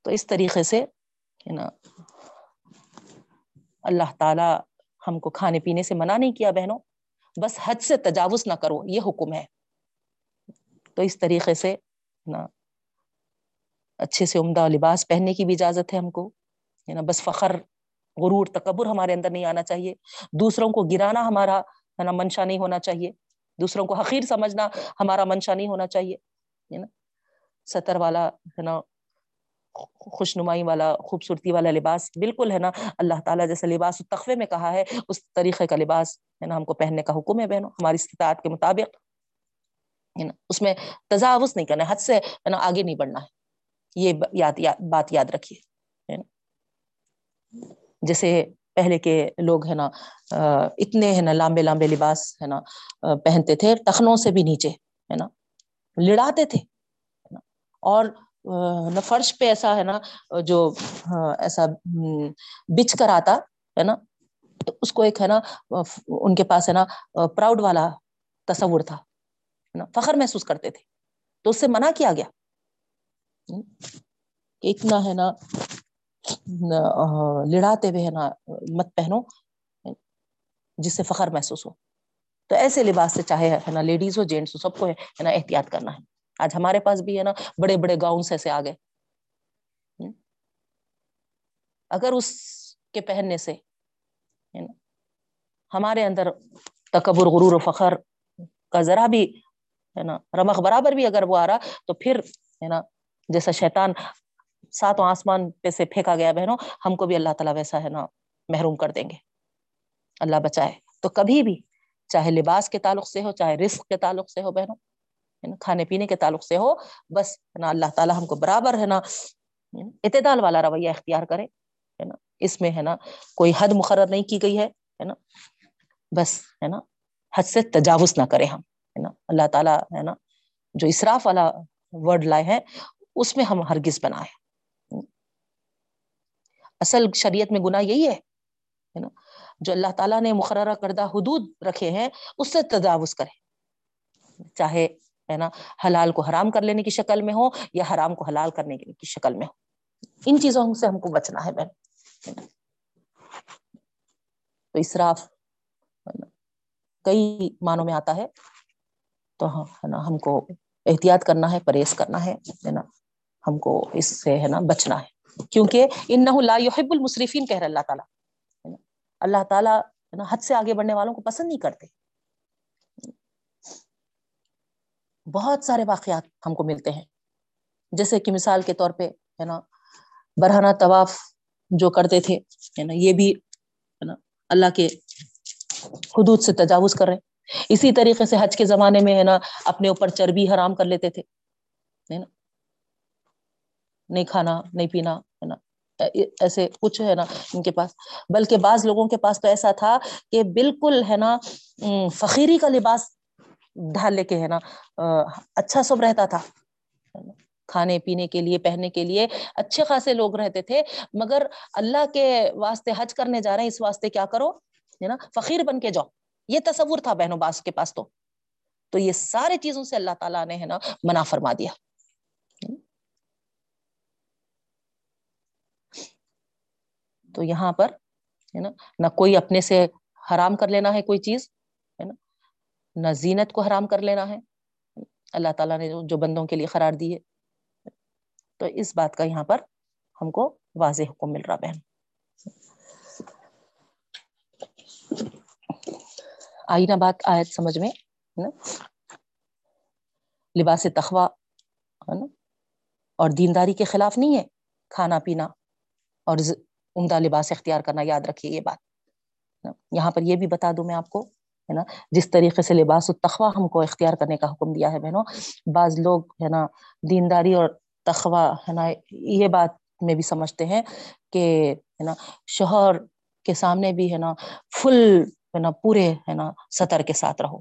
تو اس طریقے سے نا، اللہ تعالی ہم کو کھانے پینے سے منع نہیں کیا بہنوں۔ بس حد سے تجاوز نہ کرو، یہ حکم ہے۔ تو اس طریقے سے نا، اچھے سے عمدہ لباس پہننے کی بھی اجازت ہے ہم کو۔ ہے نا، بس فخر، غرور، تکبر ہمارے اندر نہیں آنا چاہیے۔ دوسروں کو گرانا ہمارا، ہے نا، منشا نہیں ہونا چاہیے۔ دوسروں کو حقیر سمجھنا ہمارا منشا نہیں ہونا چاہیے، ہے نا؟ سطر والا، ہے نا؟ خوش نمائی والا، خوبصورتی والا لباس بالکل، ہے نا؟ اللہ تعالیٰ جیسے لباس تخوے میں کہا ہے، اس طریقے کا لباس، ہے نا؟ ہم کو پہننے کا حکم ہے بہنوں، ہماری استطاعت کے مطابق، ہے نا؟ اس میں تجاوز نہیں کرنا، حد سے، ہے نا؟ آگے نہیں بڑھنا ہے۔ یہ یاد یاد بات یاد رکھیے جیسے پہلے کے لوگ ہے نا اتنے ہے نا لامبے لامبے لباس ہے نا پہنتے تھے ٹخنوں سے بھی نیچے ہے نا لڑاتے تھے اور فرش پہ ایسا ہے نا جو ایسا بچھ کر آتا ہے نا اس کو ایک ہے نا ان کے پاس ہے نا پراؤڈ والا تصور تھا فخر محسوس کرتے تھے تو اس سے منع کیا گیا اتنا ہے نا لڑاتے ہوئے ہے نا، مت پہنو، جس سے فخر محسوس ہو۔ تو ایسے لباس سے چاہے ہے نا لیڈیز ہو جینٹس ہو، سب کو ہے نا احتیاط کرنا ہے۔ آج ہمارے پاس بھی ہے نا، بڑے بڑے گاؤنس ایسے آ گئے۔ اگر اس کے پہننے سے ہمارے اندر تکبر، غرور و فخر کا ذرا بھی، ہے نا، رمق برابر بھی اگر وہ آ رہا، تو پھر، ہے نا، جیسا شیطان ساتوں آسمان پہ سے پھینکا گیا بہنوں، ہم کو بھی اللہ تعالیٰ ویسا ہے نا محروم کر دیں گے۔ اللہ بچائے۔ تو کبھی بھی چاہے لباس کے تعلق سے ہو، چاہے رزق کے تعلق سے ہو بہنوں کھانے پینے کے تعلق سے ہو، بس ہے نا، اللہ تعالیٰ ہم کو برابر ہے نا اعتدال والا رویہ اختیار کرے۔ ہے نا، اس میں ہے نا کوئی حد مقرر نہیں کی گئی ہے نا۔ بس ہے نا، حد سے تجاوز نہ کرے ہم، ہے نا۔ اللہ تعالیٰ ہے نا، جو اسراف والا ورڈ لائے ہیں، اس میں ہم ہرگز بنائے اصل شریعت میں گناہ یہی ہے نا؟ جو اللہ تعالیٰ نے مقررہ کردہ حدود رکھے ہیں، اس سے تجاوز کرے چاہے، ہے نا، حلال کو حرام کر لینے کی شکل میں ہو یا حرام کو حلال کرنے کی شکل میں ہو۔ ان چیزوں سے ہم کو بچنا ہے، بہن۔ تو اسراف کئی معنوں میں آتا ہے۔ تو ہاں، ہے نا، ہم کو احتیاط کرنا ہے، پرہیز کرنا ہے نا، ہم کو اس سے، ہے نا، بچنا ہے۔ کیونکہ ان لا يحب المصرفین کہہ رہے اللہ تعالیٰ اللہ تعالیٰ حد سے آگے بڑھنے والوں کو پسند نہیں کرتے۔ بہت سارے واقعات ہم کو ملتے ہیں۔ جیسے کہ مثال کے طور پہ، ہے نا، برہنہ طواف جو کرتے تھے، ہے نا، یہ بھی، ہے نا، اللہ کے حدود سے تجاوز کر رہے ہیں۔ اسی طریقے سے حج کے زمانے میں، ہے نا، اپنے اوپر چربی حرام کر لیتے تھے نا نہیں کھانا، نہیں پینا، ہے نا؟ ایسے کچھ ہے نا ان کے پاس۔ بلکہ بعض لوگوں کے پاس تو ایسا تھا کہ بالکل ہے نا فقیری کا لباس ڈھال لے کے ہے نا اچھا سب رہتا تھا۔ کھانے پینے کے لیے، پہننے کے لیے اچھے خاصے لوگ رہتے تھے۔ مگر اللہ کے واسطے حج کرنے جا رہے ہیں، اس واسطے کیا کرو؟ ہے نا، فقیر بن کے جاؤ۔ یہ تصور تھا بہنوں باس کے پاس تو۔ تو یہ سارے چیزوں سے اللہ تعالیٰ نے ہے نا منع فرما دیا۔ تو یہاں پر، ہے نا، نہ کوئی اپنے سے حرام کر لینا ہے کوئی چیز، ہے نا، نہ زینت کو حرام کر لینا ہے۔ اللہ تعالیٰ نے جو بندوں کے لیے قرار دی ہے۔ تو اس بات کا یہاں پر ہم کو واضح حکم مل رہا بہن۔ آئی نا بات آیت سمجھ میں لباس تخوا ہے نا، اور دینداری کے خلاف نہیں ہے، کھانا پینا اور عمدہ لباس اختیار کرنا، یاد رکھیے یہ بات۔ یہاں پر یہ بھی بتا دوں میں آپ کو، ہے نا، جس طریقے سے لباس التخوا ہم کو اختیار کرنے کا حکم دیا ہے بہنوں، بعض لوگ، ہے نا، دینداری اور تخوا ہے نا، یہ بات میں بھی سمجھتے ہیں کہ، ہے نا، شوہر کے سامنے بھی، ہے نا، فل، ہے نا، پورے، ہے نا، سطر کے ساتھ رہو۔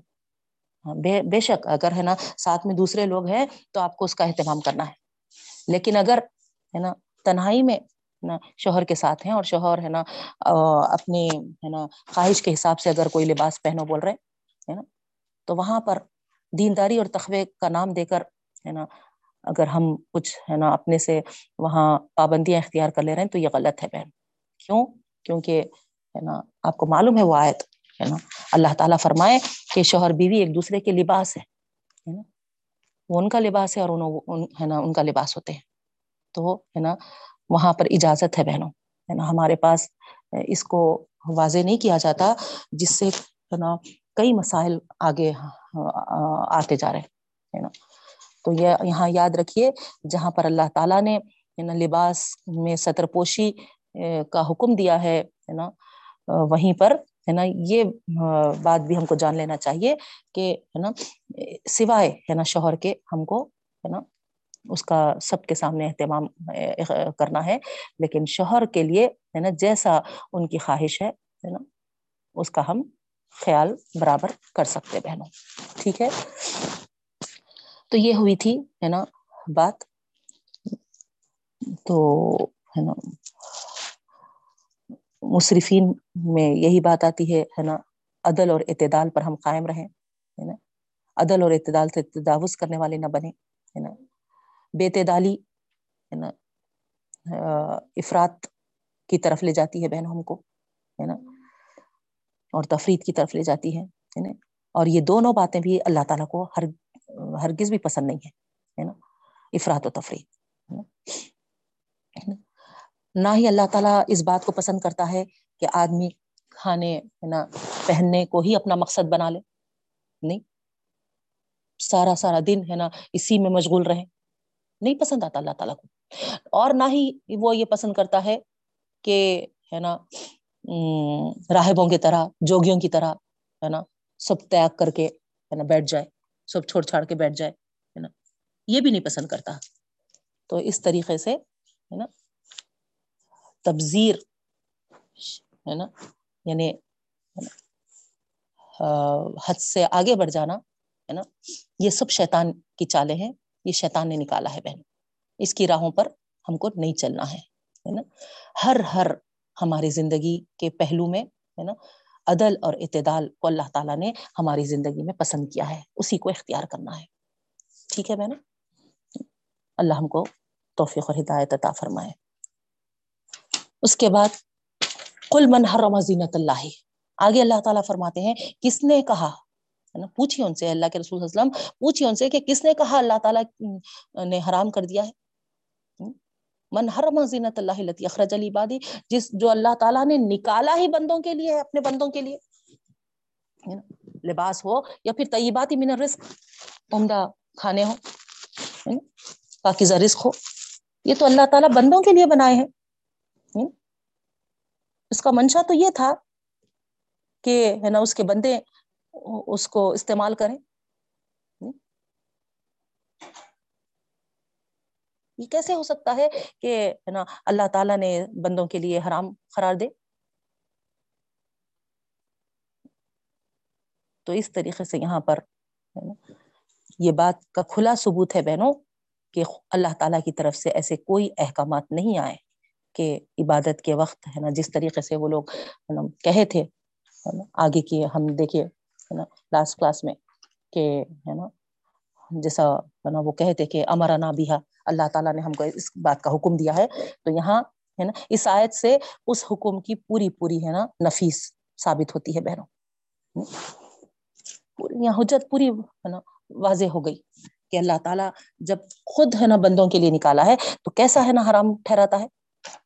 ہاں، بے بے شک، اگر، ہے نا، ساتھ میں دوسرے لوگ ہیں تو آپ کو اس کا اہتمام کرنا ہے۔ لیکن اگر، ہے نا، تنہائی میں نا شوہر کے ساتھ ہیں اور شوہر ہے نا اپنی ہے نا خواہش کے حساب سے اگر کوئی لباس پہنو بول رہے، ہے نا؟ تو وہاں پر دینداری اور تخوے کا نام دے کر، ہے نا، اگر ہم کچھ، ہے نا، اپنے سے وہاں پابندیاں اختیار کر لے رہے ہیں تو یہ غلط ہے بہن۔ کیوں؟ کیونکہ، ہے نا، آپ کو معلوم ہے وہ آیت، ہے نا، اللہ تعالیٰ فرمائے کہ شوہر بیوی ایک دوسرے کے لباس ہے نا؟ وہ ان کا لباس ہے اور ہے نا، ان کا لباس ہوتے ہیں۔ تو، ہے نا وہاں پر اجازت ہے بہنوں، ہے نا؟ ہمارے پاس اس کو واضح نہیں کیا جاتا جس سے، ہے نا، کئی مسائل آگے آتے جا رہے ہیں نا؟ تو یہ یہاں یاد رکھیے، جہاں پر اللہ تعالیٰ نے نا، لباس میں سطر پوشی کا حکم دیا ہے نا؟ وہیں پر، ہے نا، یہ بات بھی ہم کو جان لینا چاہیے کہ، ہے نا سوائے، ہے نا، شوہر کے ہم کو، ہے نا اس کا سب کے سامنے اہتمام کرنا ہے۔ لیکن شوہر کے لیے، ہے نا، جیسا ان کی خواہش ہے نا، اس کا ہم خیال برابر کر سکتے بہنوں۔ ٹھیک ہے؟ تو یہ ہوئی تھی، ہے نا، بات۔ تو، ہے نا، مصرفین میں یہی بات آتی ہے ہے نا، عدل اور اعتدال پر ہم قائم رہیں، ہے نا۔ عدل اور اعتدال سے تجاوز کرنے والے نہ بنے ہے نا۔ بے تعدالی، ہے نا افراد کی طرف لے جاتی ہے بہن ہم کو، ہے نا، اور تفرید کی طرف لے جاتی ہے نا، اور یہ دونوں باتیں بھی اللہ تعالیٰ کو ہر، ہرگز بھی پسند نہیں ہے نا افراد و تفریح نہ ہی اللہ تعالیٰ اس بات کو پسند کرتا ہے کہ آدمی کھانے، ہے نا، پہننے کو ہی اپنا مقصد بنا لے، نہیں، سارا سارا دن، ہے نا، اسی میں مشغول رہے نہیں پسند آتا اللہ تعالیٰ کو۔ اور نہ ہی وہ یہ پسند کرتا ہے کہ ہے نا راہبوں کی طرح، جوگیوں کی طرح، ہے نا، سب تیاگ کر کے، ہے نا، بیٹھ جائے، سب چھوڑ چھاڑ کے بیٹھ جائے یہ بھی نہیں پسند کرتا۔ تو اس طریقے سے، ہے نا تبزیر ہے نا یعنی حد سے آگے بڑھ جانا، ہے نا، یہ سب شیطان کی چالیں ہیں۔ یہ شیطان نے نکالا ہے بہن۔ اس کی راہوں پر ہم کو نہیں چلنا ہے نا؟ ہر ہر ہماری زندگی کے پہلو میں، ہے نا؟ عدل اور اعتدال کو اللہ تعالیٰ نے ہماری زندگی میں پسند کیا ہے، اسی کو اختیار کرنا ہے۔ ٹھیک ہے بہن اللہ ہم کو توفیق اور ہدایت عطا فرمائے۔ اس کے بعد کل من حرم زینت اللہ آگے اللہ تعالیٰ فرماتے ہیں، کس نے کہا پوچھیے ان سے، اللہ کے رسول وسلم، پوچھیے ان سے کہ کس نے کہا اللہ تعالیٰ نے حرام کر دیا ہے؟ من حرم زینت اللہ لتی اخرج علی بادی جس جو اللہ تعالیٰ نے نکالا ہی بندوں کے لیے اپنے بندوں کے لیے لباس ہو یا پھر طیباتی من رزق عمدہ کھانے ہو پاکیزہ رزق ہو، یہ تو اللہ تعالیٰ بندوں کے لیے بنائے ہیں اس کا منشا تو یہ تھا کہ، ہے نا، اس کے بندے اس کو استعمال کریں۔ یہ کیسے ہو سکتا ہے کہ ہے نا اللہ تعالیٰ نے بندوں کے لیے حرام قرار دے؟ تو اس طریقے سے یہاں پر یہ بات کا کھلا ثبوت ہے بہنوں کہ اللہ تعالیٰ کی طرف سے ایسے کوئی احکامات نہیں آئے کہ عبادت کے وقت ہے نا جس طریقے سے وہ لوگ کہے تھے۔ آگے کی ہم دیکھیے۔ ہے نا لاسٹ کلاس میں، کہ ہے نا، جیسا ہے نا وہ کہتے کہ امرانا بھی اللہ تعالیٰ نے ہم کو اس بات کا حکم دیا ہے۔ تو یہاں ہے نا، اس آیت سے اس حکم کی پوری پوری ہے نا نفیس ثابت ہوتی ہے بہنوں۔ یہاں حجت پوری ہے نا واضح ہو گئی کہ اللہ تعالیٰ جب خود ہے نا بندوں کے لیے نکالا ہے، تو کیسا ہے نا حرام ٹھہراتا ہے؟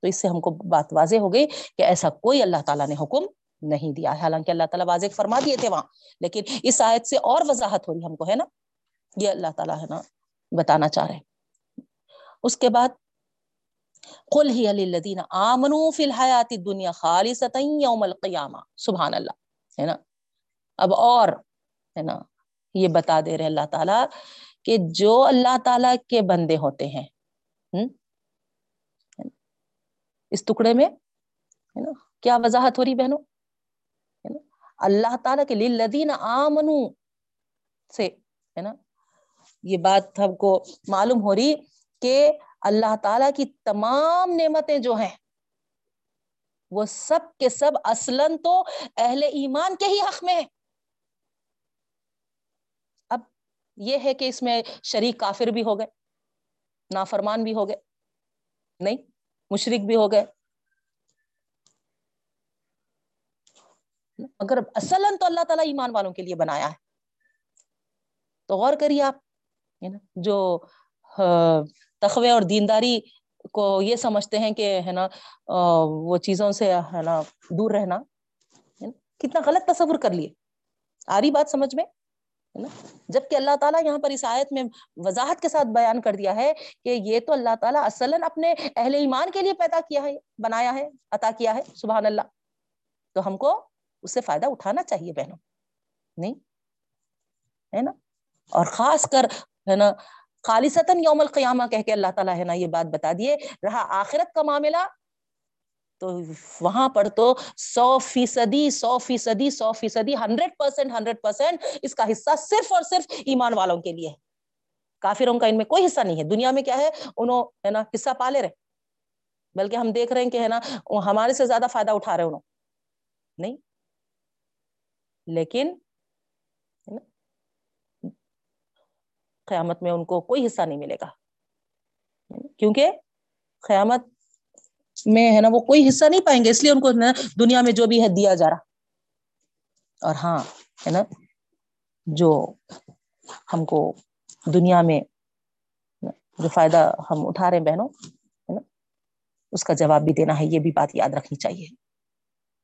تو اس سے ہم کو بات واضح ہو گئی کہ ایسا کوئی اللہ تعالیٰ نے حکم نہیں دیا۔ ہے حالانکہ اللہ تعالیٰ واضح فرما دیے تھے وہاں، لیکن اس آیت سے اور وضاحت ہو رہی ہم کو، ہے نا؟ یہ اللہ تعالیٰ، ہے نا، بتانا چاہ رہے اس کے بعد، قل ہی علی الذین آمنوا فی الحیات الدنیا خالصتا یوم القیامہ سبحان اللہ، ہے نا؟ اب اور، ہے نا، یہ بتا دے رہے اللہ تعالیٰ کہ جو اللہ تعالیٰ کے بندے ہوتے ہیں اس ٹکڑے میں، ہے نا، کیا وضاحت ہو رہی بہنوں؟ اللہ تعالیٰ کے لدین آمنو سے، ہے نا؟ یہ بات ہم کو معلوم ہو رہی کہ اللہ تعالیٰ کی تمام نعمتیں جو ہیں، وہ سب کے سب اصلاً تو اہل ایمان کے ہی حق میں ہے اب یہ ہے کہ اس میں شریک کافر بھی ہو گئے، نافرمان بھی ہو گئے، نہیں مشرق بھی ہو گئے اگر اصلاً تو اللہ تعالیٰ ایمان والوں کے لیے بنایا ہے۔ تو غور کریے آپ جو تخوے اور دینداری کو یہ سمجھتے ہیں کہ، ہے نا وہ چیزوں سے، ہے نا، دور رہنا کتنا غلط تصور کر لیے۔ آ رہی بات سمجھ میں؟ جبکہ اللہ تعالیٰ یہاں پر اس آیت میں وضاحت کے ساتھ بیان کر دیا ہے کہ یہ تو اللہ تعالیٰ اصلاً اپنے اہل ایمان کے لیے پیدا کیا ہے، بنایا ہے، عطا کیا ہے، سبحان اللہ۔ تو ہم کو اس سے فائدہ اٹھانا چاہیے بہنوں۔ نہیں؟ ہے نا؟ اور خاص کر، ہے نا، خالصتاً یوم القیامہ کہہ کے اللہ تعالیٰ ہے نا یہ بات بتا دیے۔ رہا آخرت کا معاملہ، تو وہاں پر تو سو فیصدی سو فیصدی سو فیصدی، ہنڈریڈ پرسینٹ ہنڈریڈ پرسینٹ اس کا حصہ صرف اور صرف ایمان والوں کے لیے۔ کافروں کا ان میں کوئی حصہ نہیں ہے۔ دنیا میں کیا ہے؟ انہوں، ہے نا، حصہ پالے رہے۔ بلکہ ہم دیکھ رہے ہیں کہ، ہے نا، ہمارے سے زیادہ فائدہ اٹھا رہے انہوں۔ نہیں؟ لیکن قیامت میں ان کو کوئی حصہ نہیں ملے گا۔ کیونکہ قیامت میں ہے نا وہ کوئی حصہ نہیں پائیں گے، اس لیے ان کو دنیا میں جو بھی ہے دیا جا رہا۔ اور ہاں ہے نا، جو ہم کو دنیا میں جو فائدہ ہم اٹھا رہے ہیں بہنوں، ہے نا، اس کا جواب بھی دینا ہے، یہ بھی بات یاد رکھنی چاہیے،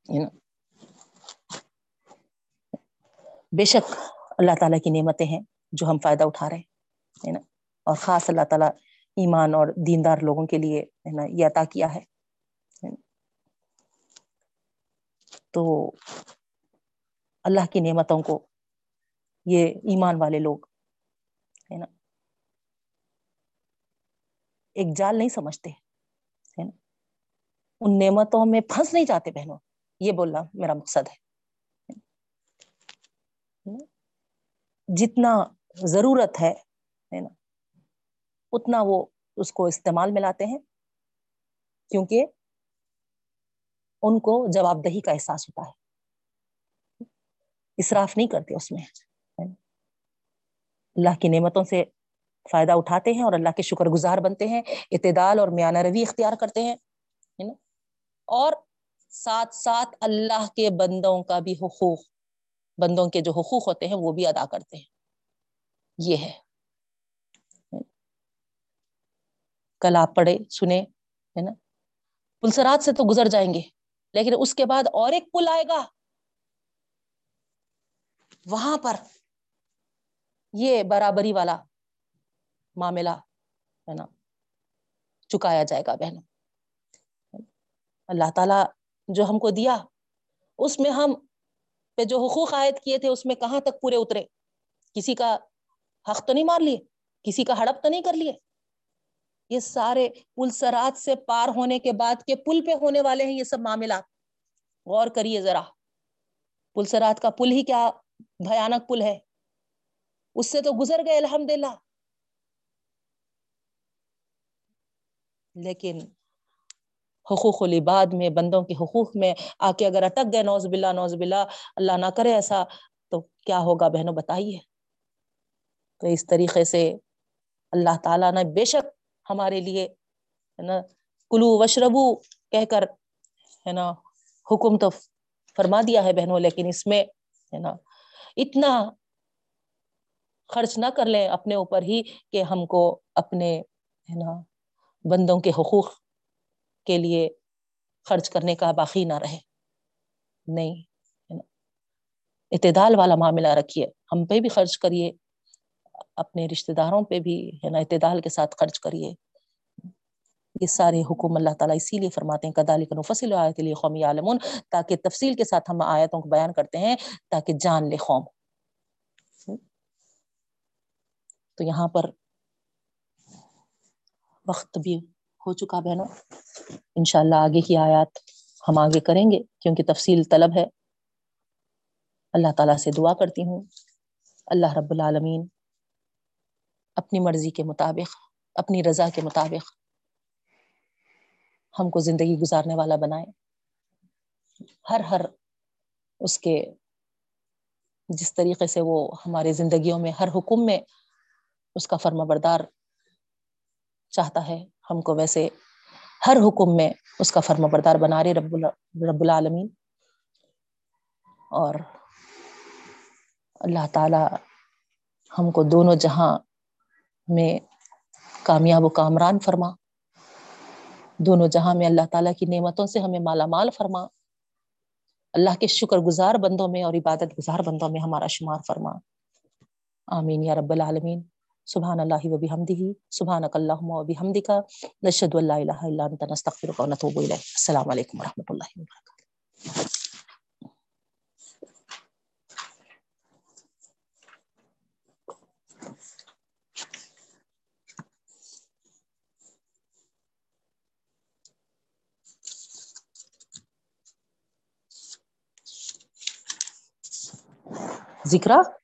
ہے نا۔ بے شک اللہ تعالیٰ کی نعمتیں ہیں جو ہم فائدہ اٹھا رہے ہیں، ہے نا؟ اور خاص اللہ تعالیٰ ایمان اور دیندار لوگوں کے لیے، ہے نا، یہ عطا کیا ہے۔ تو اللہ کی نعمتوں کو یہ ایمان والے لوگ، ہے نا، ایک جال نہیں سمجھتے ان نعمتوں میں پھنس نہیں جاتے بہنوں، یہ بولنا میرا مقصد ہے۔ جتنا ضرورت ہے نا، اتنا وہ اس کو استعمال میں لاتے ہیں، کیونکہ ان کو جواب دہی کا احساس ہوتا ہے۔ اصراف نہیں کرتے اس میں اللہ کی نعمتوں سے فائدہ اٹھاتے ہیں اور اللہ کے شکر گزار بنتے ہیں، اعتدال اور میانہ روی اختیار کرتے ہیں اور ساتھ ساتھ اللہ کے بندوں کا بھی حقوق بندوں کے جو حقوق ہوتے ہیں وہ بھی ادا کرتے ہیں۔ یہ ہے۔ کل آپ پڑھے سنے ہے نا؟ پلسرات سے تو گزر جائیں گے، لیکن اس کے بعد اور ایک پل آئے گا۔ وہاں پر یہ برابری والا معاملہ، ہے نا، چکایا جائے گا بہنوں۔ اللہ تعالی جو ہم کو دیا، اس میں ہم پہ جو حقوق عائد کیے تھے، اس میں کہاں تک پورے اترے؟ کسی کا حق تو نہیں مار لیے، کسی کا ہڑپ تو نہیں کر لیے۔ یہ سارے پل سرات سے پار ہونے کے بعد کے پل پہ ہونے والے ہیں یہ سب معاملات۔ غور کریے ذرا پل سرات کا پل ہی کیا بھیانک پل ہے؟ اس سے تو گزر گئے الحمد للہ لیکن حقوق العباد میں، بندوں کے حقوق میں آ کے اگر اٹک گئے نوز بلا نوز بلا اللہ نہ کرے ایسا، تو کیا ہوگا بہنوں؟ بتائیے۔ تو اس طریقے سے اللہ تعالیٰ نے بے شک ہمارے لیے، ہے نا، کلو وشربو کہہ کر، ہے نا، حکم تو فرما دیا ہے بہنوں، لیکن اس میں، ہے نا، اتنا خرچ نہ کر لیں اپنے اوپر ہی کہ ہم کو اپنے، ہے نا، بندوں کے حقوق کے لیے خرچ کرنے کا باقی نہ رہے۔ نہیں اعتدال والا معاملہ رکھیے۔ ہم پہ بھی خرچ کریے، اپنے رشتے داروں پہ بھی، ہے نا، اعتدال کے ساتھ خرچ کریے۔ یہ سارے حکم اللہ تعالیٰ اسی لیے فرماتے ہیں کدالی کا نفصل آیت لیے قومی عالمون تاکہ تفصیل کے ساتھ ہم آیتوں کو بیان کرتے ہیں، تاکہ جان لے قوم۔ تو یہاں پر وقت بھی ہو چکا بہنوں انشاءاللہ آگے کی آیات ہم آگے کریں گے، کیونکہ تفصیل طلب ہے۔ اللہ تعالیٰ سے دعا کرتی ہوں۔ اللہ رب العالمین اپنی مرضی کے مطابق، اپنی رضا کے مطابق ہم کو زندگی گزارنے والا بنائے۔ ہر ہر اس کے جس طریقے سے وہ ہمارے زندگیوں میں، ہر حکم میں اس کا فرما بردار چاہتا ہے۔ ہم کو ویسے ہر حکم میں اس کا فرما بردار بنا رہے رب رب العالمین۔ اور اللہ تعالی ہم کو دونوں جہاں میں کامیاب و کامران فرما۔ دونوں جہاں میں اللہ تعالیٰ کی نعمتوں سے ہمیں مالا مال فرما۔ اللہ کے شکر گزار بندوں میں اور عبادت گزار بندوں میں ہمارا شمار فرما۔ آمین یا رب العالمین۔ سبحان اللہ و بحمدہ سبحانک اللہم و بحمدک نشہد اللہ الہ الا انت، نستغفرک و نتوب الیک۔ السلام علیکم و رحمۃ اللہ وبرکاتہ۔ ذکرہ؟